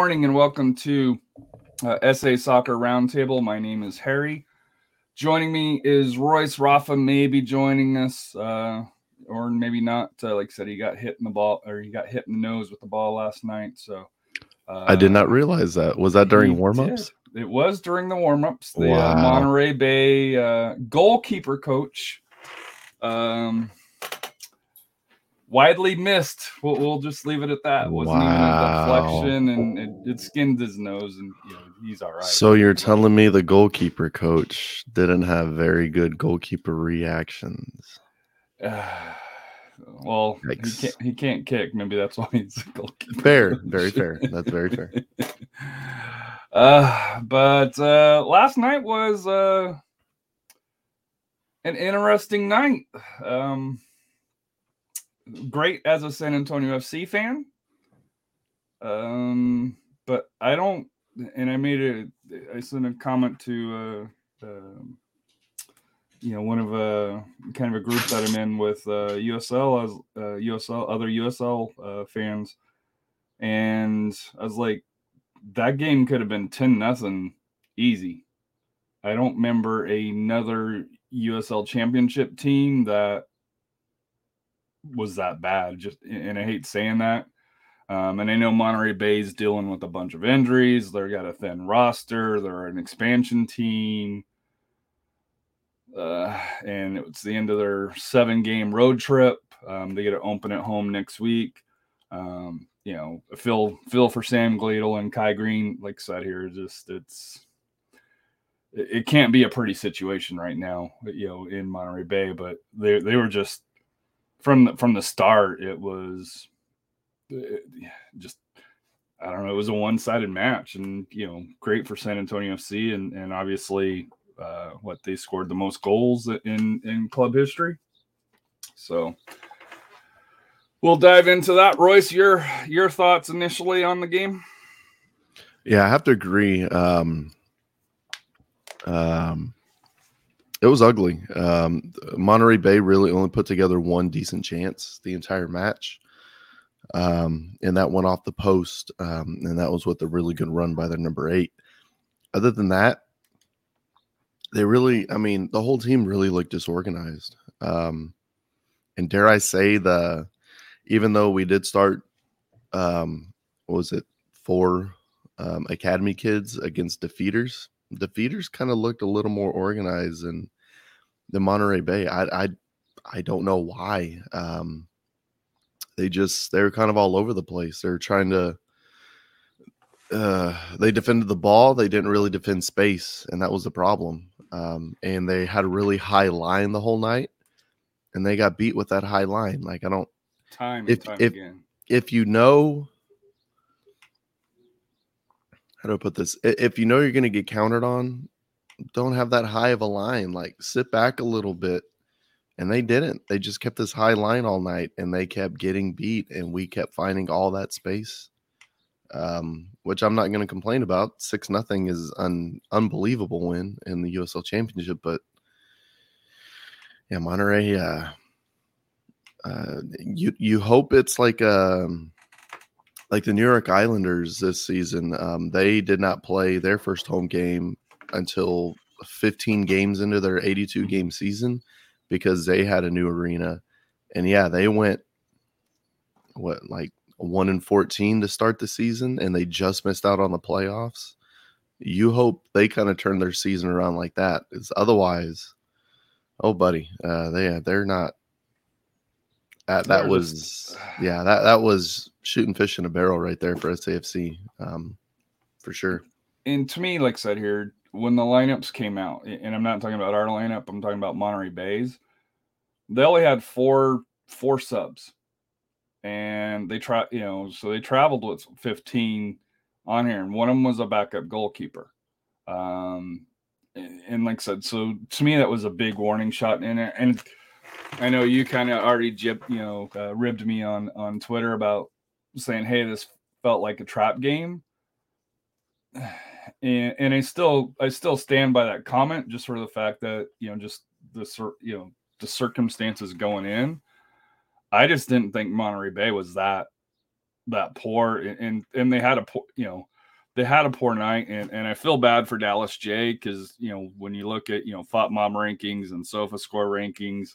Morning and welcome to uh, SA Soccer Roundtable. My name is Harry. Joining me is Royce. Rafa maybe joining us, uh, or maybe not. Uh, like I said, he got hit in the ball, or he got hit in the nose with the ball last night. So uh, I did not realize that. Was that during warm-ups? did. It was during the warm-ups. The uh, Wow. Monterey Bay uh, goalkeeper coach um, widely missed. We'll, we'll just leave it at that. It wasn't even a deflection, and it, it skinned his nose, and you know, he's all right. So you're telling me the goalkeeper coach didn't have very good goalkeeper reactions? well, he can't, he can't kick. Maybe that's why he's a goalkeeper. Fair, very fair. That's very fair. Uh, but uh, last night was uh, an interesting night. Um, great as a San Antonio FC fan. Um, but I don't, and I made a, I sent a comment to, uh, um you know, one of uh kind of a group that I'm in with uh, USL as uh, USL other USL uh, fans, and I was like, that game could have been 10 nothing easy. I don't remember another USL championship team that was that bad. Just and I hate saying that. Um, and I know Monterey Bay's dealing with a bunch of injuries. They've got a thin roster. They're an expansion team. Uh, and it's the end of their seven game road trip. Um, they get to open at home next week. Um, you know, Phil Phil for Sam Gleadle and Kai Greene, like I said here, just it's it, it can't be a pretty situation right now, you know, in Monterey Bay. But they they were just from from the start, it was it, just I don't know, it was a one sided match, and you know, great for San Antonio FC, and and obviously uh, what they scored the most goals in in club history. So we'll dive into that. Royce, your your thoughts initially on the game? Yeah, I have to agree. Um, um, it was ugly. Um, Monterey Bay really only put together one decent chance the entire match, um, and that went off the post, um, and that was with a really good run by their number eight. Other than that, they really, I mean, the whole team really looked disorganized. Um, and dare I say, the even though we did start, um, what was it, four um, academy kids against defeaters. Defeaters kind of looked a little more organized than the Monterey Bay. I I I don't know why. Um, they just they're kind of all over the place. They're trying to. Uh, they defended the ball. They didn't really defend space, and that was the problem. Um, and they had a really high line the whole night, and they got beat with that high line. Like I don't Time If- time if- again. if you know how do I put this? If you know you're going to get countered on, don't have that high of a line. Like sit back a little bit. And they didn't. They just kept this high line all night and they kept getting beat and we kept finding all that space. Um, which I'm not going to complain about. 6 nothing is an unbelievable win in the USL championship, but yeah, Monterey uh uh, you you hope it's like um like the New York Islanders this season. Um, they did not play their first home game until 15 games into their 82 game season because they had a new arena, and yeah, they went what like one and 14 to start the season, and they just missed out on the playoffs. You hope they kind of turn their season around like that, because otherwise, Oh, buddy, uh, they they're not. That that was yeah that that was shooting fish in a barrel right there for SAFC, um, for sure. and to me, like I said here, when the lineups came out, and I'm not talking about our lineup, I'm talking about Monterey Bay's. They only had four four subs, and they try, you know, so they traveled with 15 on here, and one of them was a backup goalkeeper. Um, and, and like I said, so to me that was a big warning shot in it, and I know you kind of already you know, uh, ribbed me on on Twitter about saying, "Hey, this felt like a trap game." and and I still I still stand by that comment just for the fact that you know just the you know the circumstances going in. I just didn't think Monterey Bay was that that poor and and, they had a poor you know they had a poor night and, and I feel bad for Dallas Jaye because you know when you look at you know FotMob rankings and Sofa Score rankings,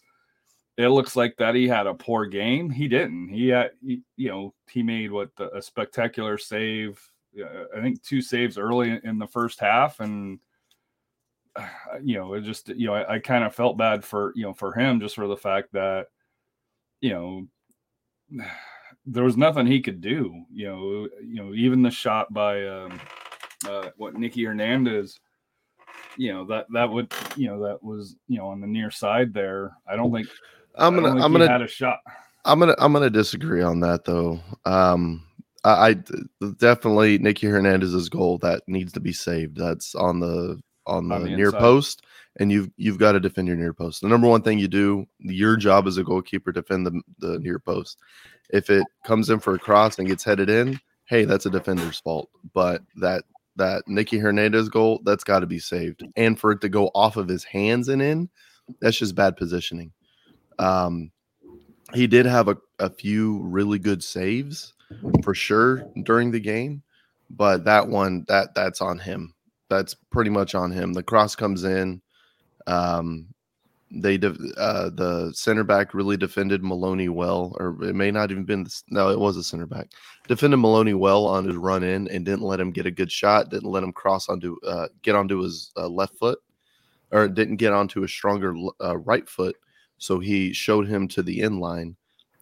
it looks like that he had a poor game. He didn't. He had he, you know he made what the, a spectacular save uh, I think two saves early in the first half, and uh, you know, it just you know, I, I kind of felt bad for you know for him just for the fact that you know there was nothing he could do. You know, you know, even the shot by um, uh, what Nicky Hernandez. You know that that would you know that was you know on the near side there. I don't think I'm gonna I'm gonna had a shot. I'm gonna I'm gonna disagree on that though. Um, I, I definitely Nicky Hernandez's goal that needs to be saved. That's on the on the, On the near inside. post, and you've you've got to defend your near post. The number one thing you do, your job as a goalkeeper, defend the the near post. If it comes in for a cross and gets headed in, hey, that's a defender's fault. But that that Nicky Hernandez goal, that's got to be saved. And for it to go off of his hands and in, that's just bad positioning. Um, he did have a, a few really good saves for sure during the game, but that one that that's on him. That's pretty much on him. The cross comes in. Um, they def- uh, the center back really defended Maloney well, or it may not even been no, it was a center back defended Maloney well on his run in and didn't let him get a good shot. Didn't let him cross onto uh, get onto his uh, left foot, or didn't get onto a stronger uh, right foot. So he showed him to the end line.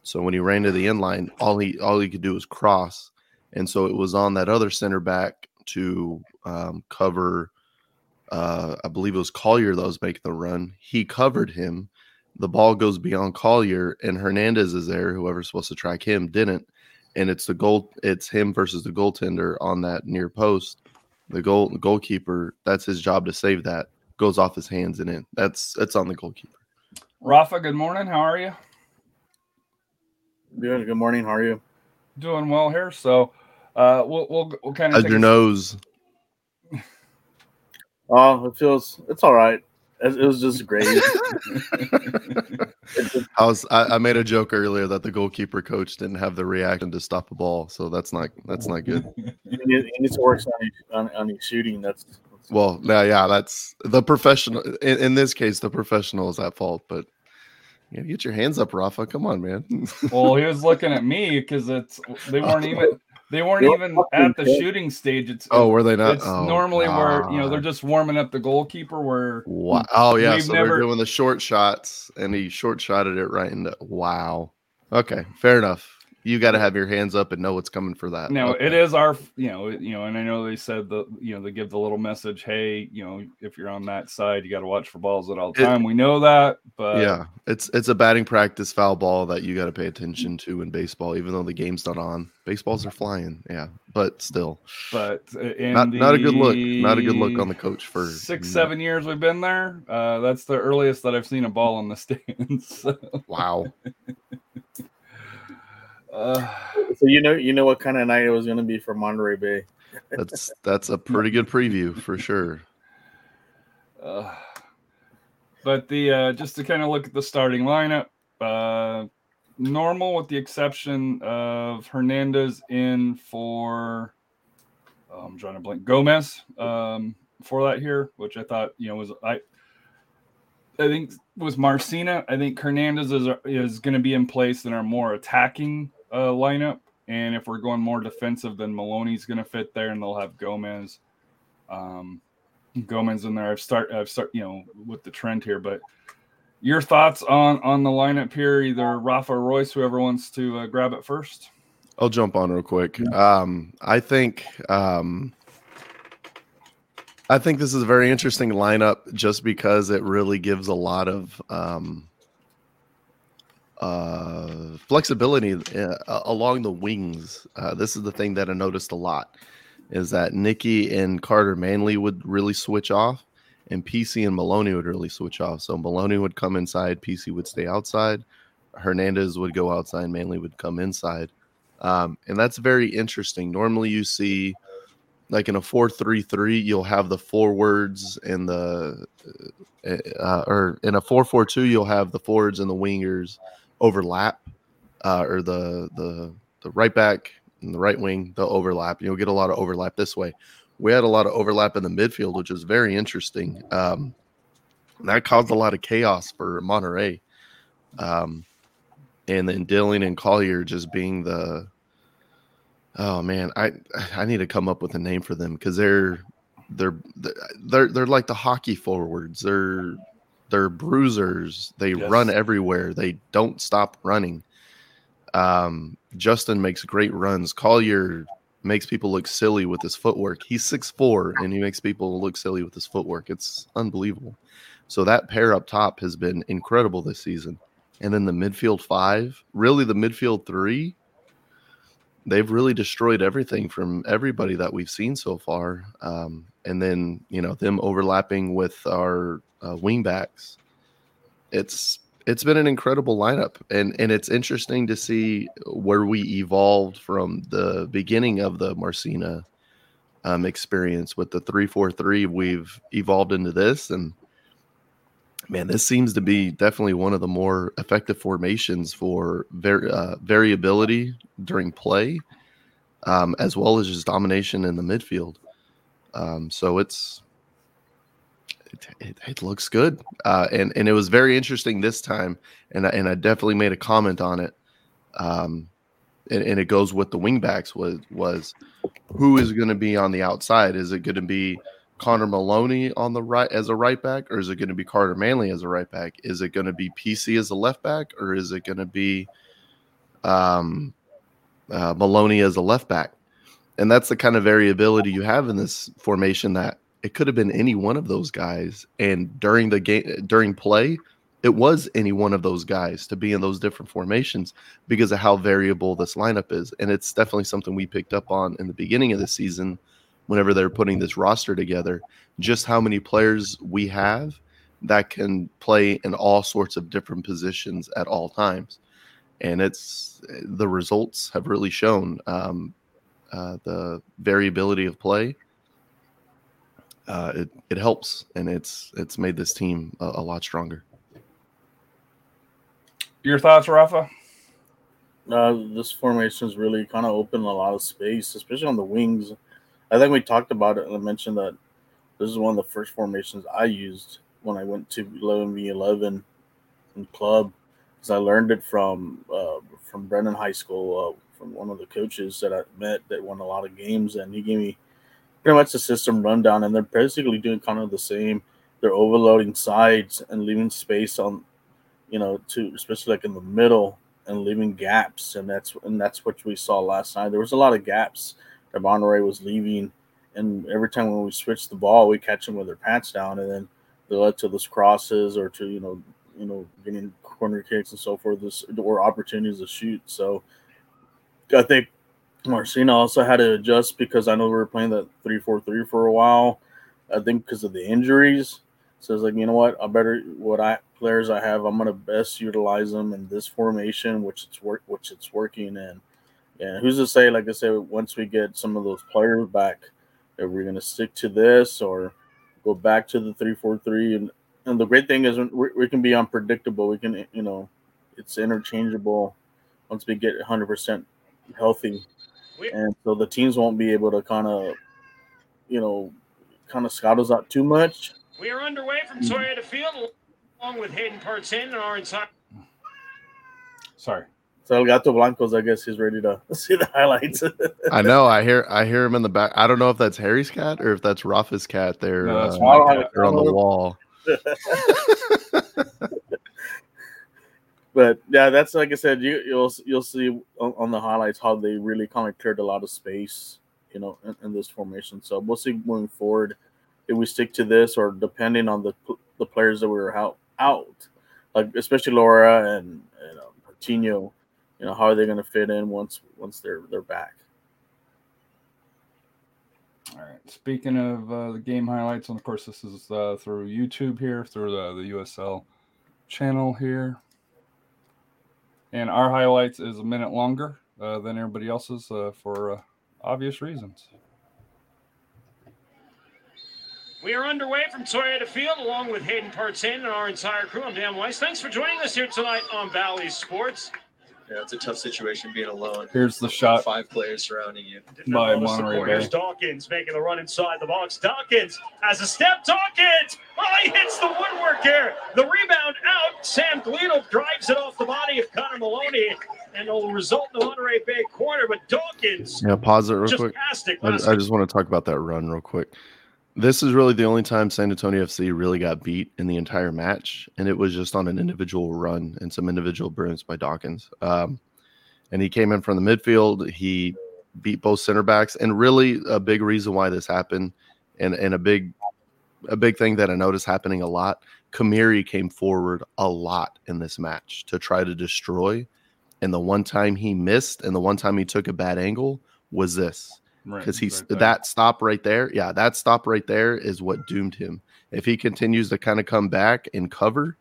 So when he ran to the end line, all he all he could do was cross, and so it was on that other center back to um, cover. Uh, I believe it was Collier that was making the run. He covered him. The ball goes beyond Collier, and Hernandez is there. Whoever's supposed to track him didn't, and it's the goal. It's him versus the goaltender on that near post. The goal the goalkeeper. That's his job to save that. Goes off his hands and in. That's that's on the goalkeeper. Rafa, good morning. How are you? Good. Good morning. How are you? Doing well here. So uh, we'll we'll, we'll kind of How's your nose? Oh, it feels. It's all right. It, it was just great. I was I, I made a joke earlier that the goalkeeper coach didn't have the reaction to stop a ball, so that's not that's not good. he, need- he needs to work on his, on, on his shooting. That's, that's Well, yeah, yeah, that's the professional. In, in this case, the professional is at fault. But yeah, get your hands up, Rafa. Come on, man. well, he was looking at me because it's they weren't even they weren't You're even at the good. shooting stage. It's oh, were they not? it's Oh, normally where you know they're just warming up the goalkeeper. Where Wow. Oh yeah, We've so never- they're doing the short shots, and he short shotted it right into. Wow. Okay, fair enough. You got to have your hands up and know what's coming for that. no, Okay. it is our you know you know, and I know they said the you know they give the little message, hey, you know, if you're on that side, you got to watch for balls at all It- time. we know that, but yeah, it's it's a batting practice foul ball that you got to pay attention to in baseball, even though the game's not on. Baseballs are flying, yeah, but still, but uh, not not a good look. Not a good look on the coach for six seven years we've been there. Uh, that's the earliest that I've seen a ball in the stands. So, Wow. Uh, so you know you know what kind of night it was going to be for Monterey Bay. That's that's a pretty good preview for sure. Uh, but the uh, just to kind of look at the starting lineup, uh, normal with the exception of Hernandez in for. oh, I'm trying to blank Gomez um, for that here, which I thought you know was I. I think with Marcina, I think Hernandez is is going to be in place in our more attacking uh, lineup, and if we're going more defensive, then Maloney's going to fit there, and they'll have Gomez. Um, Gomez in there. I've start I've start you know with the trend here, but Your thoughts on on the lineup here? Either Rafa or Royce, whoever wants to uh, grab it first. I'll jump on real quick. Um, I think um, I think this is a very interesting lineup just because it really gives a lot of um, uh, flexibility uh, along the wings. Uh, this is the thing that I noticed a lot is that Nikki and Carter Manley would really switch off, and PC and Maloney would really switch off. So Maloney would come inside, PC would stay outside, Hernandez would go outside, Manley would come inside. Um, and that's very interesting. Normally, you see, like in a four-three-three, you'll have the forwards and the, uh, uh or in a four-four-two, you'll have the forwards and the wingers overlap, uh, or the the the right back and the right wing, they'll overlap. You'll get a lot of overlap this way. We had a lot of overlap in the midfield, which was very interesting. Um, that caused a lot of chaos for Monterey. Um, and then Dhillon and Collier just being the oh man, I I need to come up with a name for them because they're they're they're they're like the hockey forwards. They're they're bruisers. They yes. run everywhere. They don't stop running. Um, Justin makes great runs. Collier makes people look silly with his footwork. He's six four and he makes people look silly with his footwork. It's unbelievable. So that pair up top has been incredible this season. And then the midfield five, really the midfield three, they've really destroyed everything from everybody that we've seen so far. Um, and then you know them overlapping with our uh, wingbacks. It's it's been an incredible lineup, and and it's interesting to see where we evolved from the beginning of the Marcina um, experience with the three four three. We've evolved into this, and man, this seems to be definitely one of the more effective formations for var- uh, variability during play, um, as well as just domination in the midfield. Um, so it's it, it, looks good, uh, and and it was very interesting this time, and I, and I definitely made a comment on it. Um, and, and it goes with the wingbacks was was who is going to be on the outside? Is it going to be Connor Maloney on the right as a right back, or is it going to be Carter Manley as a right back? Is it going to be PC as a left back, or is it going to be um, uh, Maloney as a left back? And that's the kind of variability you have in this formation that it could have been any one of those guys. And during the game, during play, it was any one of those guys to be in those different formations because of how variable this lineup is. And it's definitely something we picked up on in the beginning of the season whenever they're putting this roster together, just how many players we have that can play in all sorts of different positions at all times. And it's the results have really shown um, uh, the variability of play uh, it it helps, and it's it's made this team a, a lot stronger. Your thoughts, Rafa? Uh, this formation is really kind of opened a lot of space, especially on the wings. I think we talked about it and I mentioned that this is one of the first formations I used when I went to 11v11 in club because I learned it from uh, from Brennan High School uh, from one of the coaches that I met that won a lot of games, and he gave me pretty much the system rundown, and they're basically doing kind of the same. They're overloading sides and leaving space on, you know, to especially like in the middle and leaving gaps, and that's and that's what we saw last night. There was a lot of gaps that Monterrey was leaving, and every time when we switched the ball, we catch them with their pants down, and then they led to those crosses or to you know, you know, getting corner kicks and so forth, this or opportunities to shoot. So I think Marcina also had to adjust because I know we were playing that three four three for a while. I think because of the injuries. So it's like, you know what? I better what I players I have, I'm gonna best utilize them in this formation, which it's work which it's working in. And who's to say, like I said, once we get some of those players back, that we're gonna stick to this or go back to the three four three. And and the great thing is we, can be unpredictable. We can, you know, it's interchangeable once we get 100 percent healthy and so the teams won't be able to kind of, you know, kind of scout us out too much. We are underway from Toyota Field, along with Hayden Partin and our entire. Sorry. So El Gato Blancos, I guess he's ready to see the highlights. I know. I hear. I hear him in the back. I don't know if that's Harry's cat or if that's Rafa's cat. There, no, uh, they're on the wall. but yeah, that's like I said. You, you'll you'll see on, on the highlights how they really kind of cleared a lot of space, you know, in, in this formation. So we'll see moving forward if we stick to this, or depending on the the players that we were out out, like especially Laura and and um, you know, how are they going to fit in once once they're they're back? All right. Speaking of uh, the game highlights, and of course, this is uh, through YouTube here, through the, the USL channel here. And our highlights is a minute longer uh, than everybody else's uh, for uh, obvious reasons. We are underway from Toyota Field along with Hayden Partain and our entire crew. I'm Dan Weiss. Thanks for joining us here tonight on Valley Sports. Yeah, it's a tough situation being alone. Here's the shot Five players surrounding you. Didn't By have all Monterey supporters. Bay. Dawkins making the run inside the box. Dawkins has a step. Dawkins! Oh, he hits the woodwork here. The rebound out. Sam Gleadle drives it off the body of Connor Maloney, and it'll result in the Monterey Bay corner. But Dawkins Yeah, pause it real just quick. I, I just want to talk about that run real quick. This is really the only time San Antonio FC really got beat in the entire match, and it was just on an individual run and some individual brilliance by Dawkins. Um, and he came in from the midfield. He beat both center backs, and really a big reason why this happened, and and a big a big thing that I noticed happening a lot. Kamiri came forward a lot in this match to try to destroy, and the one time he missed, and the one time he took a bad angle was this right, because he's right that stop right there. Yeah, that stop right there is what doomed him. If he continues to kind of come back and cover,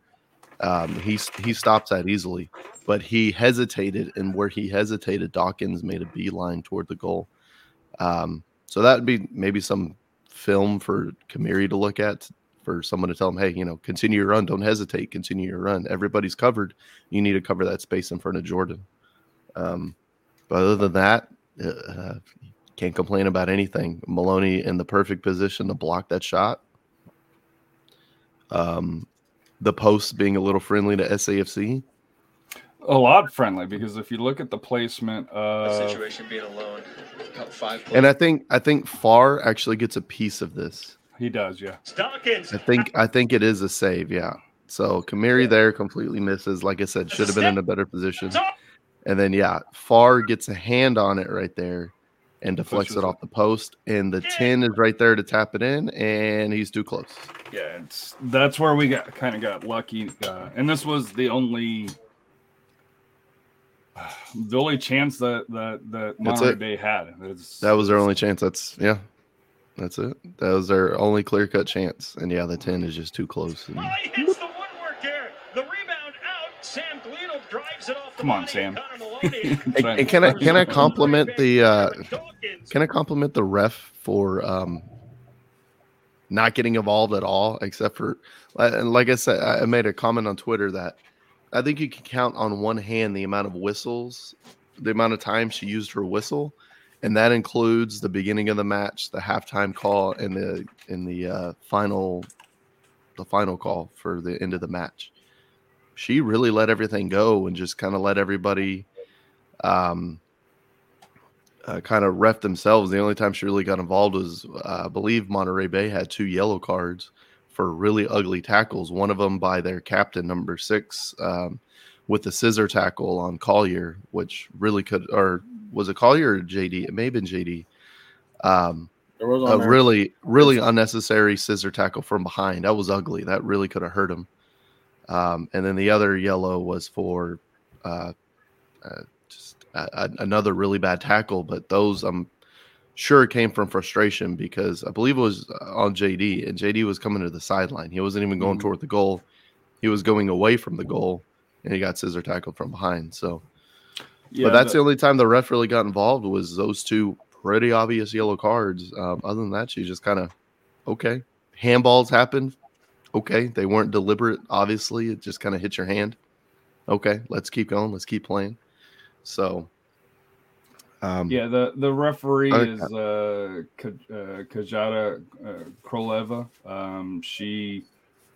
um, he he stops that easily. But he hesitated, and where he hesitated, Dawkins made a beeline toward the goal. Um, so that would be maybe some film for Kamiri to look at for someone to tell him, hey, you know, continue your run, don't hesitate, continue your run. Everybody's covered. You need to cover that space in front of Jordan. Um, but other than that, uh, can't complain about anything. Maloney in the perfect position to block that shot. Um, the post being a little friendly to SAFC. a lot friendly because if you look at the placement of The situation being alone. Got five And I think I think Farr actually gets a piece of this. he does, yeah. Dawkins. I think I think it is a save, yeah. So Kamiri there completely misses. Like I said, should have been in a better position. And then yeah, Farr gets a hand on it right there and deflects Pushes it it. off the post. And the 10 is right there to tap it in, and he's too close. Yeah, it's that's where we got kind of got lucky, uh, and this was the only the only chance that that that That's Monterey it. Bay had. It's, That was their only chance. That's yeah. That's it. That was their only clear cut chance. And yeah, the 10 is just too close. And Oh, he hits the woodwork here. The rebound out. Sam Gleadle drives it off the Come on, body of Sam. And- and can I can I compliment the uh can I compliment the ref for um not getting involved at all, except for and like I said, I I made a comment on Twitter that I think you can count on one hand the amount of whistles, the amount of time she used her whistle, and that includes the beginning of the match, the halftime call, and the in the uh, final, the final call for the end of the match. She really let everything go and just kind of let everybody um, uh, kind of ref themselves. The only time she really got involved was, uh, I believe, Monterey Bay had two yellow cards for really ugly tackles. One of them by their captain, number six, um, with the scissor tackle on Collier, which really could, or was it Collier or JD? It may have been JD. Um, a there. really, really unnecessary scissor tackle from behind. That was ugly. That really could have hurt him. Um, and then the other yellow was for uh, uh, just a, a- another really bad tackle. But those I'm sure came from frustration because I believe it was on JD, and JD was coming to the sideline. He wasn't even going Mhm. toward the goal. He was going away from the goal, and he got scissor tackled from behind. So, yeah, but that's the, the- only time the ref really got involved was those two pretty obvious yellow cards. Um, other than that, she just kind of okay. Handballs happened. Okay, they weren't deliberate. Obviously, it just kind of hit your hand. Okay, let's keep going. Let's keep playing. So, um, yeah. The the referee Okay. is uh, Ka- uh, Katja uh, Koroleva. Um, she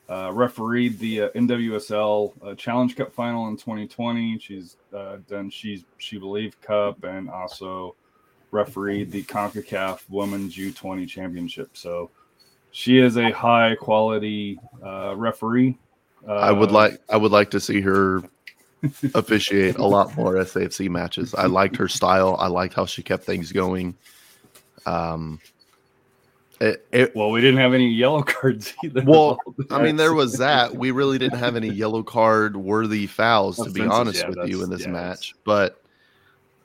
uh, refereed the uh, NWSL uh, Challenge Cup final in 2020. She's uh, done she's she believe Cup and also refereed the CONCACAF Women's U20 Championship. So she is a high quality uh, referee. Uh, I would like I would like to see her officiate a lot more SAFC matches. I liked her style. I liked how she kept things going. Um, it, it, Well, we didn't have any yellow cards either. well, I mean, there was that. We really didn't have any yellow card worthy fouls, to be honest yeah, with you, in this yeah, match. But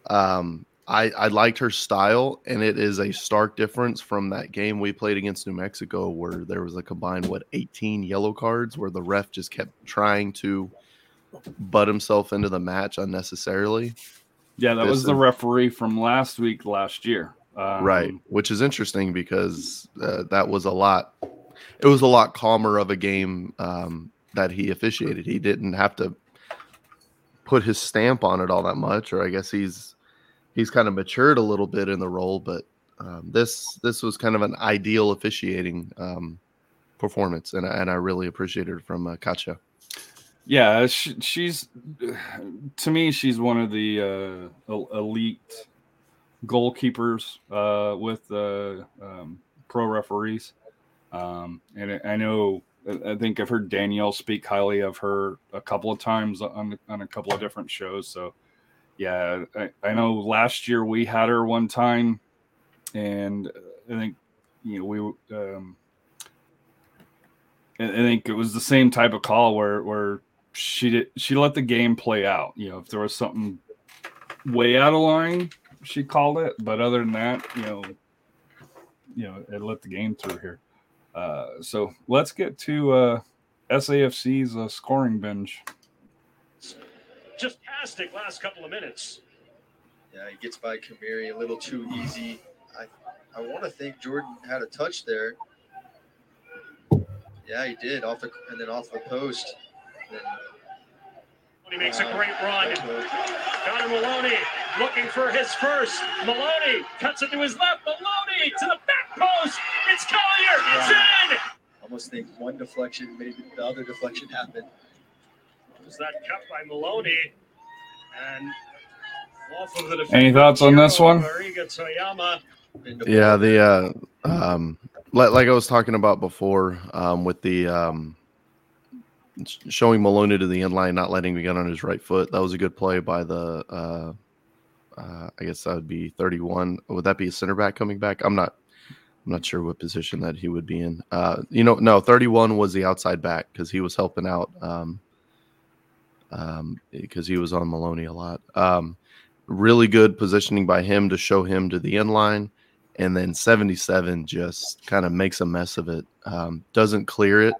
um, I I liked her style, and it is a stark difference from that game we played against New Mexico, where there was a combined what 18 yellow cards, where the ref just kept trying to butt himself into the match unnecessarily. yeah, that this was the referee from last week, last year. Um, right which is interesting because uh, that was a lot it was a lot calmer of a game um, that he officiated he didn't have to put his stamp on it all that much or i guess he's he's kind of matured a little bit in the role but um, this this was kind of an ideal officiating um, performance and, I- and i really appreciated it from uh, Katja. Yeah, she, she's to me, she's one of the uh, elite goalkeepers uh, with uh, um, pro referees. Um, and I know, I think I've heard Danielle speak highly of her a couple of times on on a couple of different shows. So, yeah, I, I know last year we had her one time, and I think you know we. Um, I think it was the same type of call where where she did she let the game play out. You know, if there was something way out of line, she called it. But other than that, you know, you know, it let the game through here. Uh, so let's get to uh, SAFC's uh, scoring binge. Just fantastic last couple of minutes. Yeah, he gets by Kamiri a little too easy. I I want to think Jordan had a touch there. Yeah, he did off the and then off the post. Then, He makes a great run. Connor Maloney looking for his first. Maloney cuts it to his left. Maloney to the back post. It's Collier. It's in. almost think one deflection, maybe the other deflection happened. Was that cut by Maloney? And off of the defense. Any thoughts on this one? Mariga Toyama. Yeah, the uh, um, like, like I was talking about before, um, with the um, sh- showing Maloney to the end line, not letting him get on his right foot. That was a good play by the. Uh, uh, I guess that would be thirty-one. Would that be a center back coming back? I'm not. I'm not sure what position that he would be in. Uh, you know, no, thirty-one was the outside back because he was helping out. Um, um, because he was on Maloney a lot. Um, really good positioning by him to show him to the end line and then 77 just kind of makes a mess of it um, doesn't clear it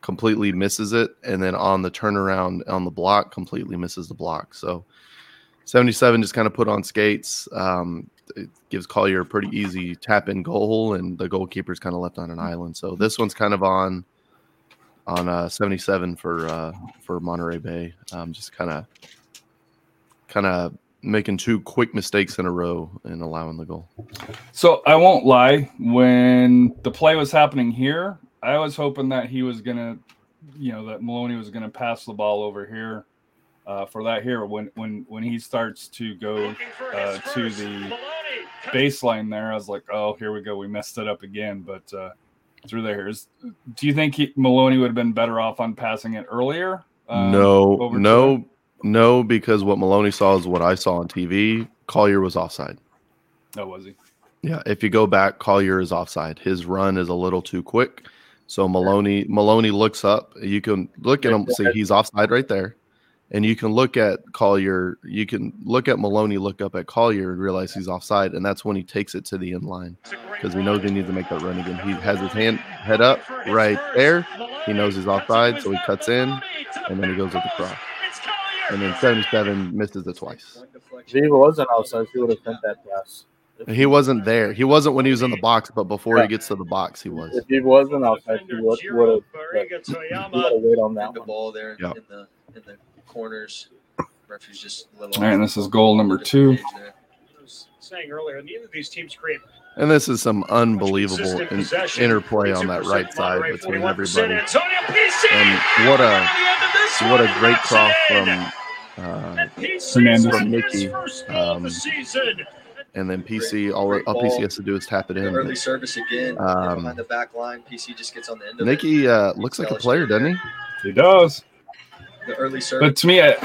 completely misses it and then on the turnaround on the block completely misses the block. So 77 just kind of put on skates. Um, it gives collier a pretty easy tap in goal and the goalkeeper's kind of left on an island. So this one's kind of on on uh, 77 for uh, for monterey bay. Um, just kind of kind of making two quick mistakes in a row and allowing the goal. So I won't lie. When the play was happening here, I was hoping that he was gonna, you know, that Maloney was gonna pass the ball over here uh, for that here. When when when he starts to go Looking for his uh, to the baseline there, I was like, oh, here we go. We messed it up again. But uh, through there, is do you think he, Maloney would have been better off on passing it earlier? um, no, over to no, no, because what Maloney saw is what I saw on TV. Collier was offside. Oh, was he? Yeah, if you go back, Collier is offside. His run is a little too quick. So Maloney Maloney looks up. You can look at him, see he's offside right there. And you can look at Collier, you can look at Maloney, look up at Collier and realize he's offside, and that's when he takes it to the end line It's a great because he knows he run. needs to make that run again. He has his hand head up right there, He knows he's offside, so he cuts in, and then he goes with the cross. and then 77 misses it twice. One If he wasn't outside, he would have sent that pass. If He wasn't there. He wasn't when he was in the box, but before Yeah. he gets to the box, he was. If he wasn't outside, he would would have. Mariga He Toyama. would have wait on that the one. ball there Yeah. in the in the corners. Referee's just a little. All right, and this is goal number two. I was saying earlier, neither of these teams create And this is some unbelievable in- interplay on that right side Monterey, between everybody. And what a- At the end of this What a great cross from uh, Hernandez. From his Nicky, first goal of the um, season. And then PC. All all PC has to do is tap it in. Early service again Um, behind the back line. PC just gets on the end of it. Nikki uh, looks like a player, doesn't he? He does. the early serve. But to me, I,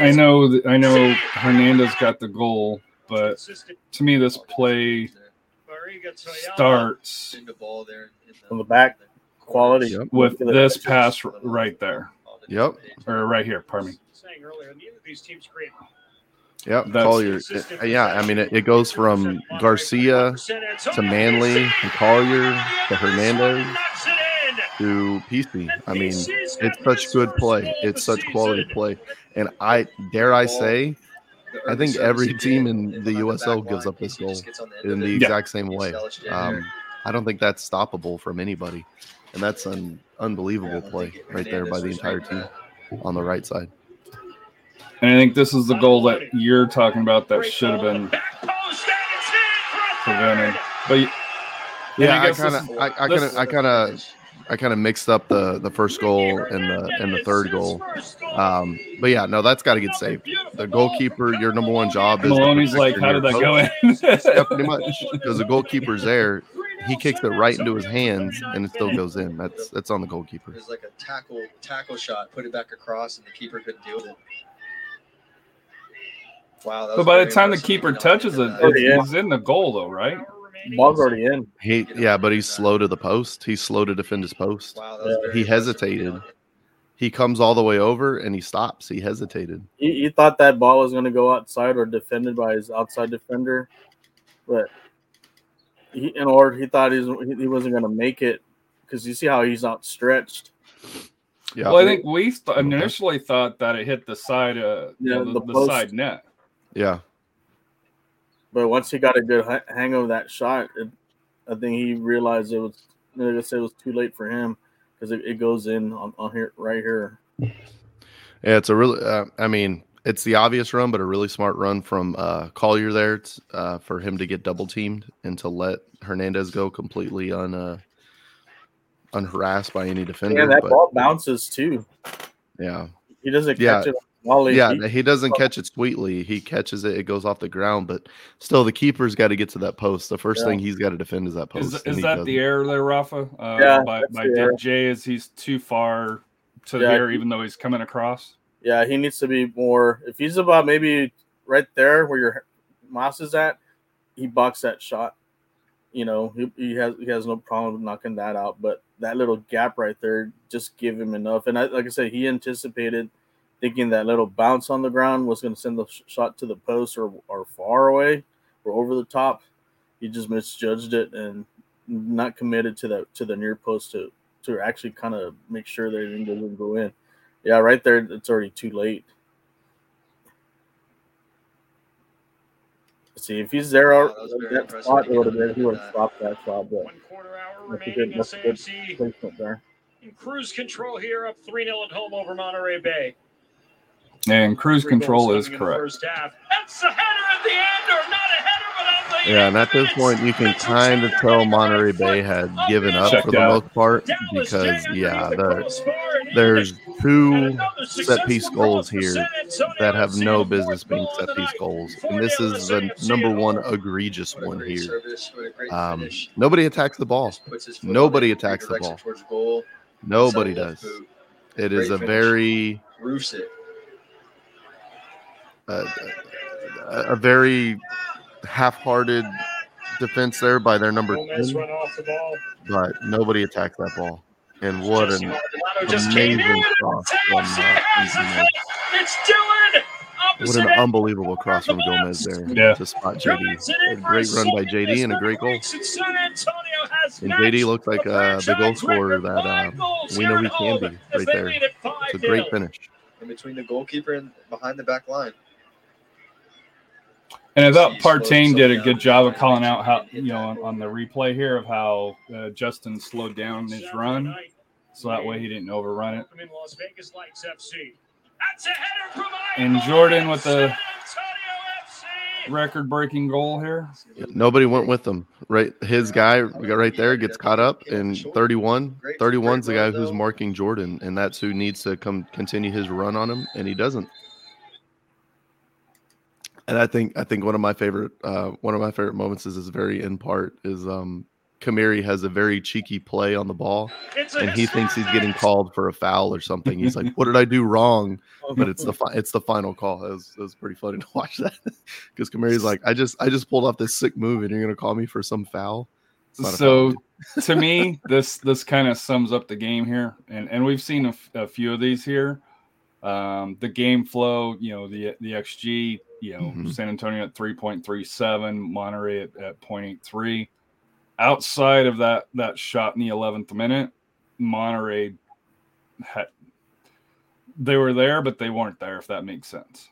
I know I know Hernandez got the goal, but to me, this play starts Big the ball there in From the back, quality. Yep. with this pass right there, Yep. or right here. Pardon me. Saying earlier, neither of these teams create Yep. That's- Collier. Yeah. I mean, it, it goes from Garcia to Manley to Collier to Hernandez to PC. I mean, it's such good play. It's such quality play. And I dare I say, I think every team in the back USL gives up this goal just gets on the end in the exact same way. Um. I don't think that's stoppable from anybody. And that's an unbelievable play right there by the entire team on the right side. And I think this is the goal that you're talking about that should have been prevented. But Yeah, I kind of, I, I kind of, I kind of, I kind of mixed up the the first goal and the and the third goal. Um, but yeah, no, that's got to get saved. The goalkeeper, your number one job is to Maloney's like, how did that go in? Yeah, pretty much because the goalkeeper's there. He kicks it right into his hands, and it still goes in. That's that's on the goalkeeper. It goalkeeper. was like a tackle tackle shot, put it back across, and the keeper couldn't deal with it. Wow. that But by the time the keeper touches it, think of yeah. it's in the goal though, right? Ball's already in. He, yeah, but he's slow to the post. He's slow to defend his post. Wow, Yeah. He hesitated. He comes all the way over and he stops. He hesitated. He, he thought that ball was going to go outside or defended by his outside defender, but he, in order, he thought he, was, he wasn't going to make it because you see how he's outstretched. Yeah, Well, I think we th- initially thought that it hit the side, uh, Yeah, yeah, the, the the side net. Yeah. But once he got a good hang of that shot, it, I think he realized it was, like I said, it was too late for him because it, it goes in on, on here, right here. Yeah, it's a really. Uh, I mean, it's the obvious run, but a really smart run from uh, Collier there it's, uh, for him to get double teamed and to let Hernandez go completely un uh, unharassed by any defender. And that but ball bounces too. yeah, He doesn't Yeah. catch it. On volley. yeah, He- he doesn't catch it sweetly. He catches it; it goes off the ground. But still, the keeper's got to get to that post. The first Yeah. thing he's got to defend is that post. Is, is that doesn't. the error there, Rafa? Uh, Yeah, by, that's by the error. Jaye is he's too far to Yeah, here, he- even though he's coming across. Yeah, he needs to be more. If he's about maybe right there where your mouse is at, he blocks that shot. You know, he, he has he has no problem knocking that out. But that little gap right there, just give him enough. And I, like I said, he anticipated thinking that little bounce on the ground was going to send the sh- shot to the post or or far away or over the top. He just misjudged it and not committed to the to the near post to to actually kind of make sure that it doesn't go in. Yeah, right there, it's already too late. See, if he's there, Wow, uh, that that spot, to it would have been, he would have stopped that shot, but One quarter hour remaining. good, that's a SAFC there. in cruise control here, up 3 0 at home over Monterey Bay. And cruise control is coming in the correct. First half. That's a header at the end, or not a header, but on the Yeah, and at this point, you can kind of tell Monterey Bay had given up Checked for the out. most part because, yeah, the the, crossbar and in. there's two set piece goals here that have no business being set the piece goals. And this is the number one egregious one here. service, what a great Um, nobody attacks the ball. Just puts his foot Nobody attacks the ball. Nobody does. It is a very Roofs it. Uh, a a very half-hearted defense there by their number Gomez 10, the but nobody attacked that ball. And what an Maldonado just came amazing cross from uh, has from it. Gomez. It's Dhillon. What an unbelievable cross from Gomez there Yeah. to spot JD. A great run by JD and a great goal. week, and San Antonio has And matched JD looked like the uh, the goal scorer that uh, we know he can be right there. It's a great finish. In between the goalkeeper and behind the back line. And I thought He Partain did a good job of calling out how you know on, on the replay here of how uh, Justin slowed down his run, so that way he didn't overrun it. welcome in Las Vegas Lights FC. That's a header from And Jordan with the- San Antonio FC. Record-breaking goal here. Nobody went with him. Right, his guy we got right there gets caught up, and 31, 31's the guy who's marking Jordan, and that's who needs to come continue his run on him, and he doesn't. And I think I think one of my favorite uh, one of my favorite moments is this very end part is um Kamiri has a very cheeky play on the ball, It's and he thinks he's getting called for a foul or something. He's like, "What did I do wrong?" But it's the fi- it's the final call. It was, it was pretty funny to watch that because Kamiri's like, "I just I just pulled off this sick move, and you're gonna call me for some foul." It's not a So foul. to me, this this kind of sums up the game here, and and we've seen a, f- a few of these here. Um, the game flow, you know, the the XG, you know, Mhm. San Antonio at three point three seven, Monterey at, at 0.83. Outside of that that shot in the eleventh minute, Monterey had they were there, but they weren't there. If that makes sense.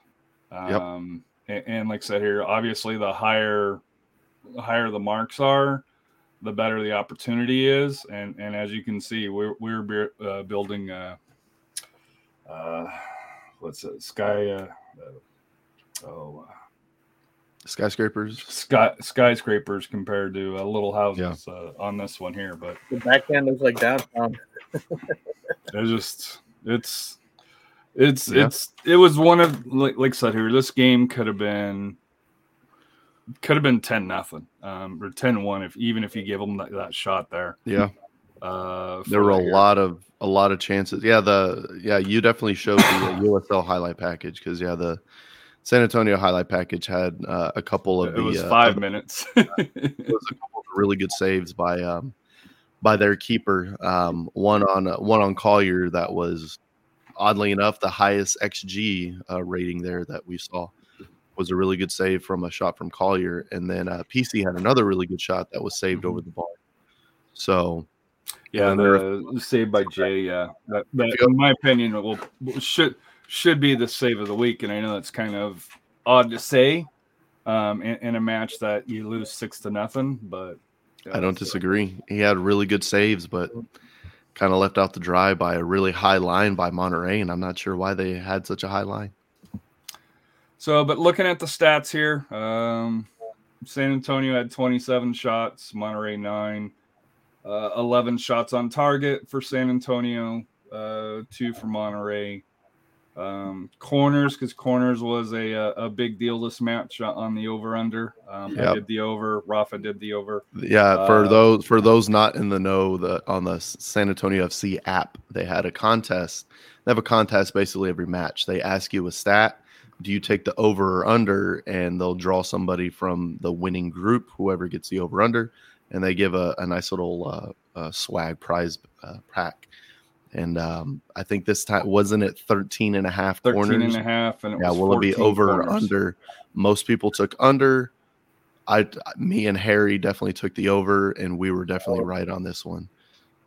Yep. Um, and, and like I said here, obviously the higher the higher the marks are, the better the opportunity is. And and as you can see, we're we're uh, building uh, uh, what's it, sky uh, oh uh, skyscrapers. sky skyscrapers compared to uh, little houses uh, on this one here. But The backhand looks like downtown. it's just it's it's Yeah. it's it was one of like, like I said here. This game could have been could have been ten nothing um, or 10-1 if even if you give them that, that shot there. Yeah, Uh, there were a here. lot of a lot of chances. Yeah, the yeah you definitely showed the USL highlight package because yeah the San Antonio highlight package had uh, a couple of It the was uh, five of- minutes. it was a couple of really good saves by um by their keeper. Um, one on uh, one on Collier that was oddly enough the highest xG uh, rating there that we saw was a really good save from a shot from Collier, and then uh, PC had another really good shot that was saved over the bar. So yeah, the save by Jaye. Yeah, that, that in my opinion, will should should be the save of the week. And I know that's kind of odd to say um, in, in a match that you lose six to nothing, but I don't disagree. He had really good saves, but kind of left out to dry by a really high line by Monterey, and I'm not sure why they had such a high line. So, but looking at the stats here, um, San Antonio had 27 shots, Monterey nine, uh, 11 shots on target for San Antonio, uh, two for Monterey. Um, corners, because corners was a, a a big deal this match on the over under. Um, I did the over, Rafa did the over. Yeah, for Uh, those for those not in the know, the on the San Antonio FC app, they had a contest. They have a contest basically every match. They ask you a stat. Do you take the over or under? And they'll draw somebody from the winning group, whoever gets the over under, and they give a, a nice little uh, uh, swag prize uh, pack. And um, I think this time wasn't it 13 and a half 13 corners? and a half, and it yeah, was will it be 14 over or under? Most people took under. I, me and Harry definitely took the over, and we were definitely right on this one.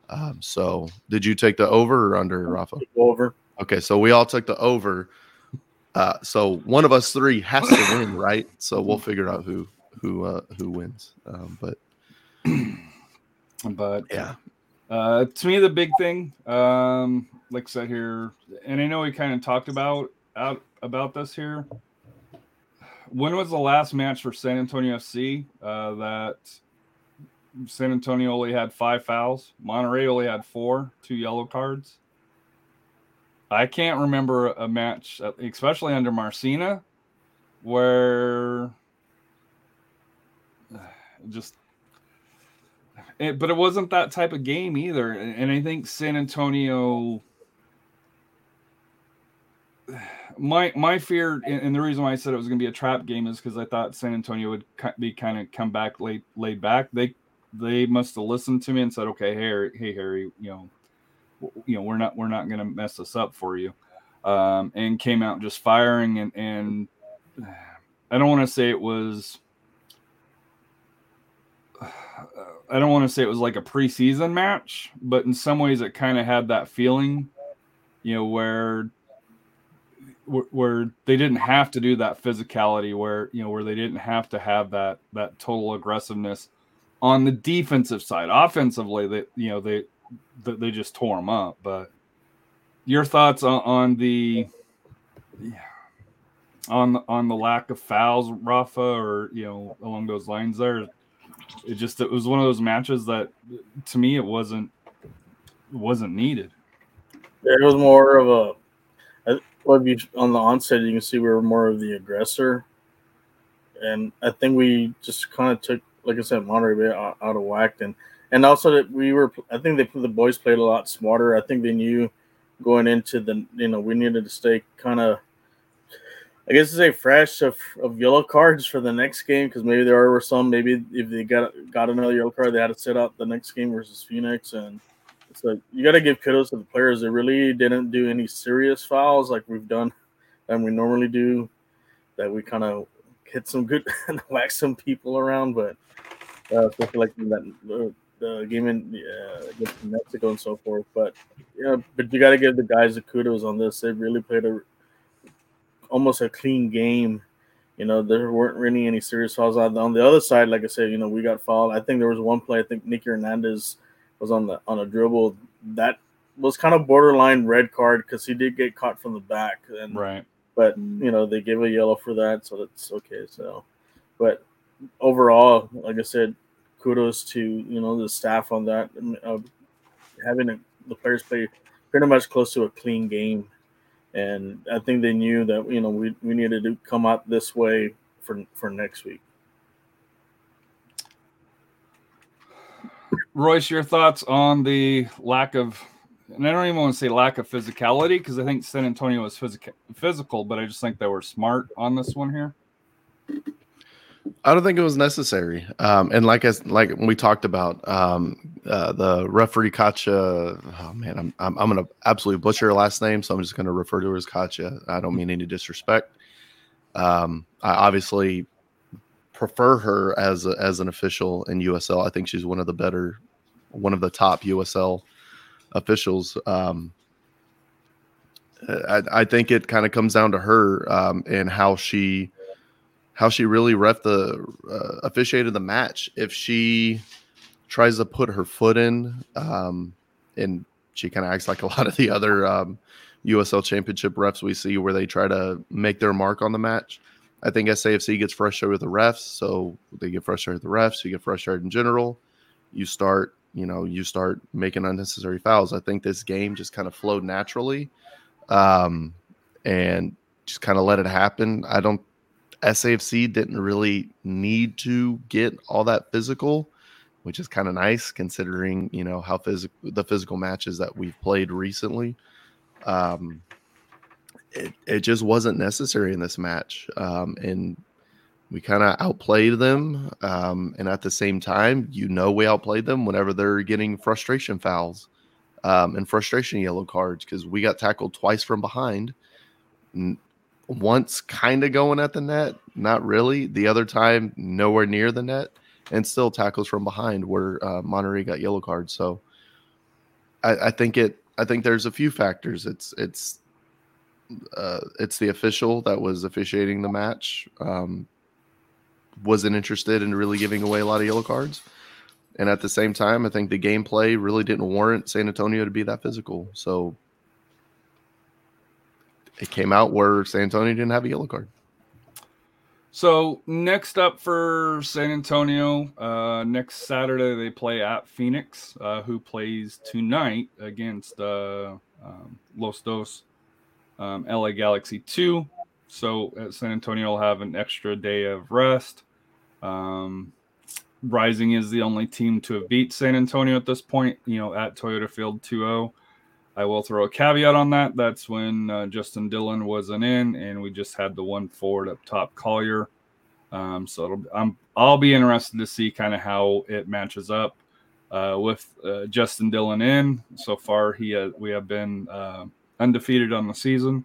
Um, so, did you take the over or under, Rafa? Over. Okay, so we all took the over. Uh, so one of us three has to win, right? So we'll figure out who who uh, who wins. Um, but But yeah, Uh, to me, the big thing, um, like I said here, and I know we kind of talked about out about this here. When was the last match for San Antonio FC uh, that San Antonio only had five fouls? Monterey only had four, two yellow cards. I can't remember a match, uh, especially under Marcina, where just it, but it wasn't that type of game either. And, I think San Antonio. My my fear, and, and the reason why I said it was going to be a trap game is because I thought San Antonio would be kind of come back late laid back. They they must have listened to me and said, "Okay, Harry, hey Harry, you know, you know, we're not we're not going to mess this up for you," um, and came out just firing and and I don't want to say it was. I don't want to say it was like a preseason match, but in some ways it kind of had that feeling, you know, where where- they didn't have to do that physicality, where you know, where they didn't have to have that that total aggressiveness on the defensive side. Offensively, they you know they they, just tore them up. But your thoughts on, on the on the, on the lack of fouls, Rafa, or you know along those lines there. It just it was one of those matches that to me it wasn't wasn't needed. There was more of a. What you on the onset, you can see we were more of the aggressor, and I think we just kind of took like I said, Monterey Bay out, out of whack, and and also that we were. I think they the boys played a lot smarter. I think they knew going into the you know we needed to stay kind of. I guess it's a fresh of, of yellow cards for the next game because maybe there were some. Maybe if they got got another yellow card, they had to sit out the next game versus Phoenix, and so you got to give kudos to the players. They really didn't do any serious fouls like we've done and we normally do. That we kind of hit some good whack some people around, but uh, like that uh, the game in uh, against Mexico and so forth. But yeah, but you got to give the guys the kudos on this. They really played a almost a clean game. You know, there weren't really any serious fouls on, on the other side. Like I said, you know, we got fouled. I think there was one play. I think Nicky Hernandez was on the on a dribble that was kind of borderline red card because he did get caught from the back. And Right. but you know they gave a yellow for that, so that's okay. So, but overall, like I said, kudos to you know the staff on that, uh, having a, the players play pretty much close to a clean game, and I think they knew that you know we, we needed to come out this way for for next week. Royce, your thoughts on the lack of, and I don't even want to say lack of physicality because I think San Antonio was physical, physical, but I just think they were smart on this one here. I don't think it was necessary. Um, and like as like we talked about, um, uh, the referee Katja. Oh man, I'm I'm, I'm gonna absolutely butcher her last name, so I'm just gonna refer to her as Katja. I don't mean any disrespect. Um, I obviously prefer her as a, as an official in USL. I think she's one of the better, one of the top USL officials. Um, I, I think it kind of comes down to her um, and how she how she really ref the uh, officiated the match. If she tries to put her foot in, um, and she kind of acts like a lot of the other um, USL Championship refs we see, where they try to make their mark on the match. I think SAFC gets frustrated with the refs, so they get frustrated with the refs. You get frustrated in general. You start, you know, you start making unnecessary fouls. I think this game just kind of flowed naturally, um, and just kind of let it happen. I don't SAFC didn't really need to get all that physical, which is kind of nice considering you know how physical the physical matches that we've played recently. Um, it it just wasn't necessary in this match, um, and we kind of outplayed them. Um, and at the same time, you know, we outplayed them whenever they're getting frustration fouls um, and frustration yellow cards because we got tackled twice from behind once kind of going at the net, not really. The other time, nowhere near the net, and still tackles from behind where uh, Monterey got yellow cards. So I, I, think it. I think there's a few factors. It's it's uh, it's the official that was officiating the match um, wasn't interested in really giving away a lot of yellow cards. And at the same time, I think the gameplay really didn't warrant San Antonio to be that physical. So it came out where San Antonio didn't have a yellow card. So next up for San Antonio, uh, next Saturday they play at Phoenix, uh, who plays tonight against uh, um, Los Dos, um, LA Galaxy two. So uh, San Antonio will have an extra day of rest. Um, Rising is the only team to have beat San Antonio at this point. You know, at Toyota Field 2-0. I will throw a caveat on that. That's when uh, Justin Dhillon wasn't in, and we just had the one forward up top, Collier. Um, so I'm, I'll be interested to see kind of how it matches up uh, with uh, Justin Dhillon in. So far, he has, we have been uh, undefeated on the season.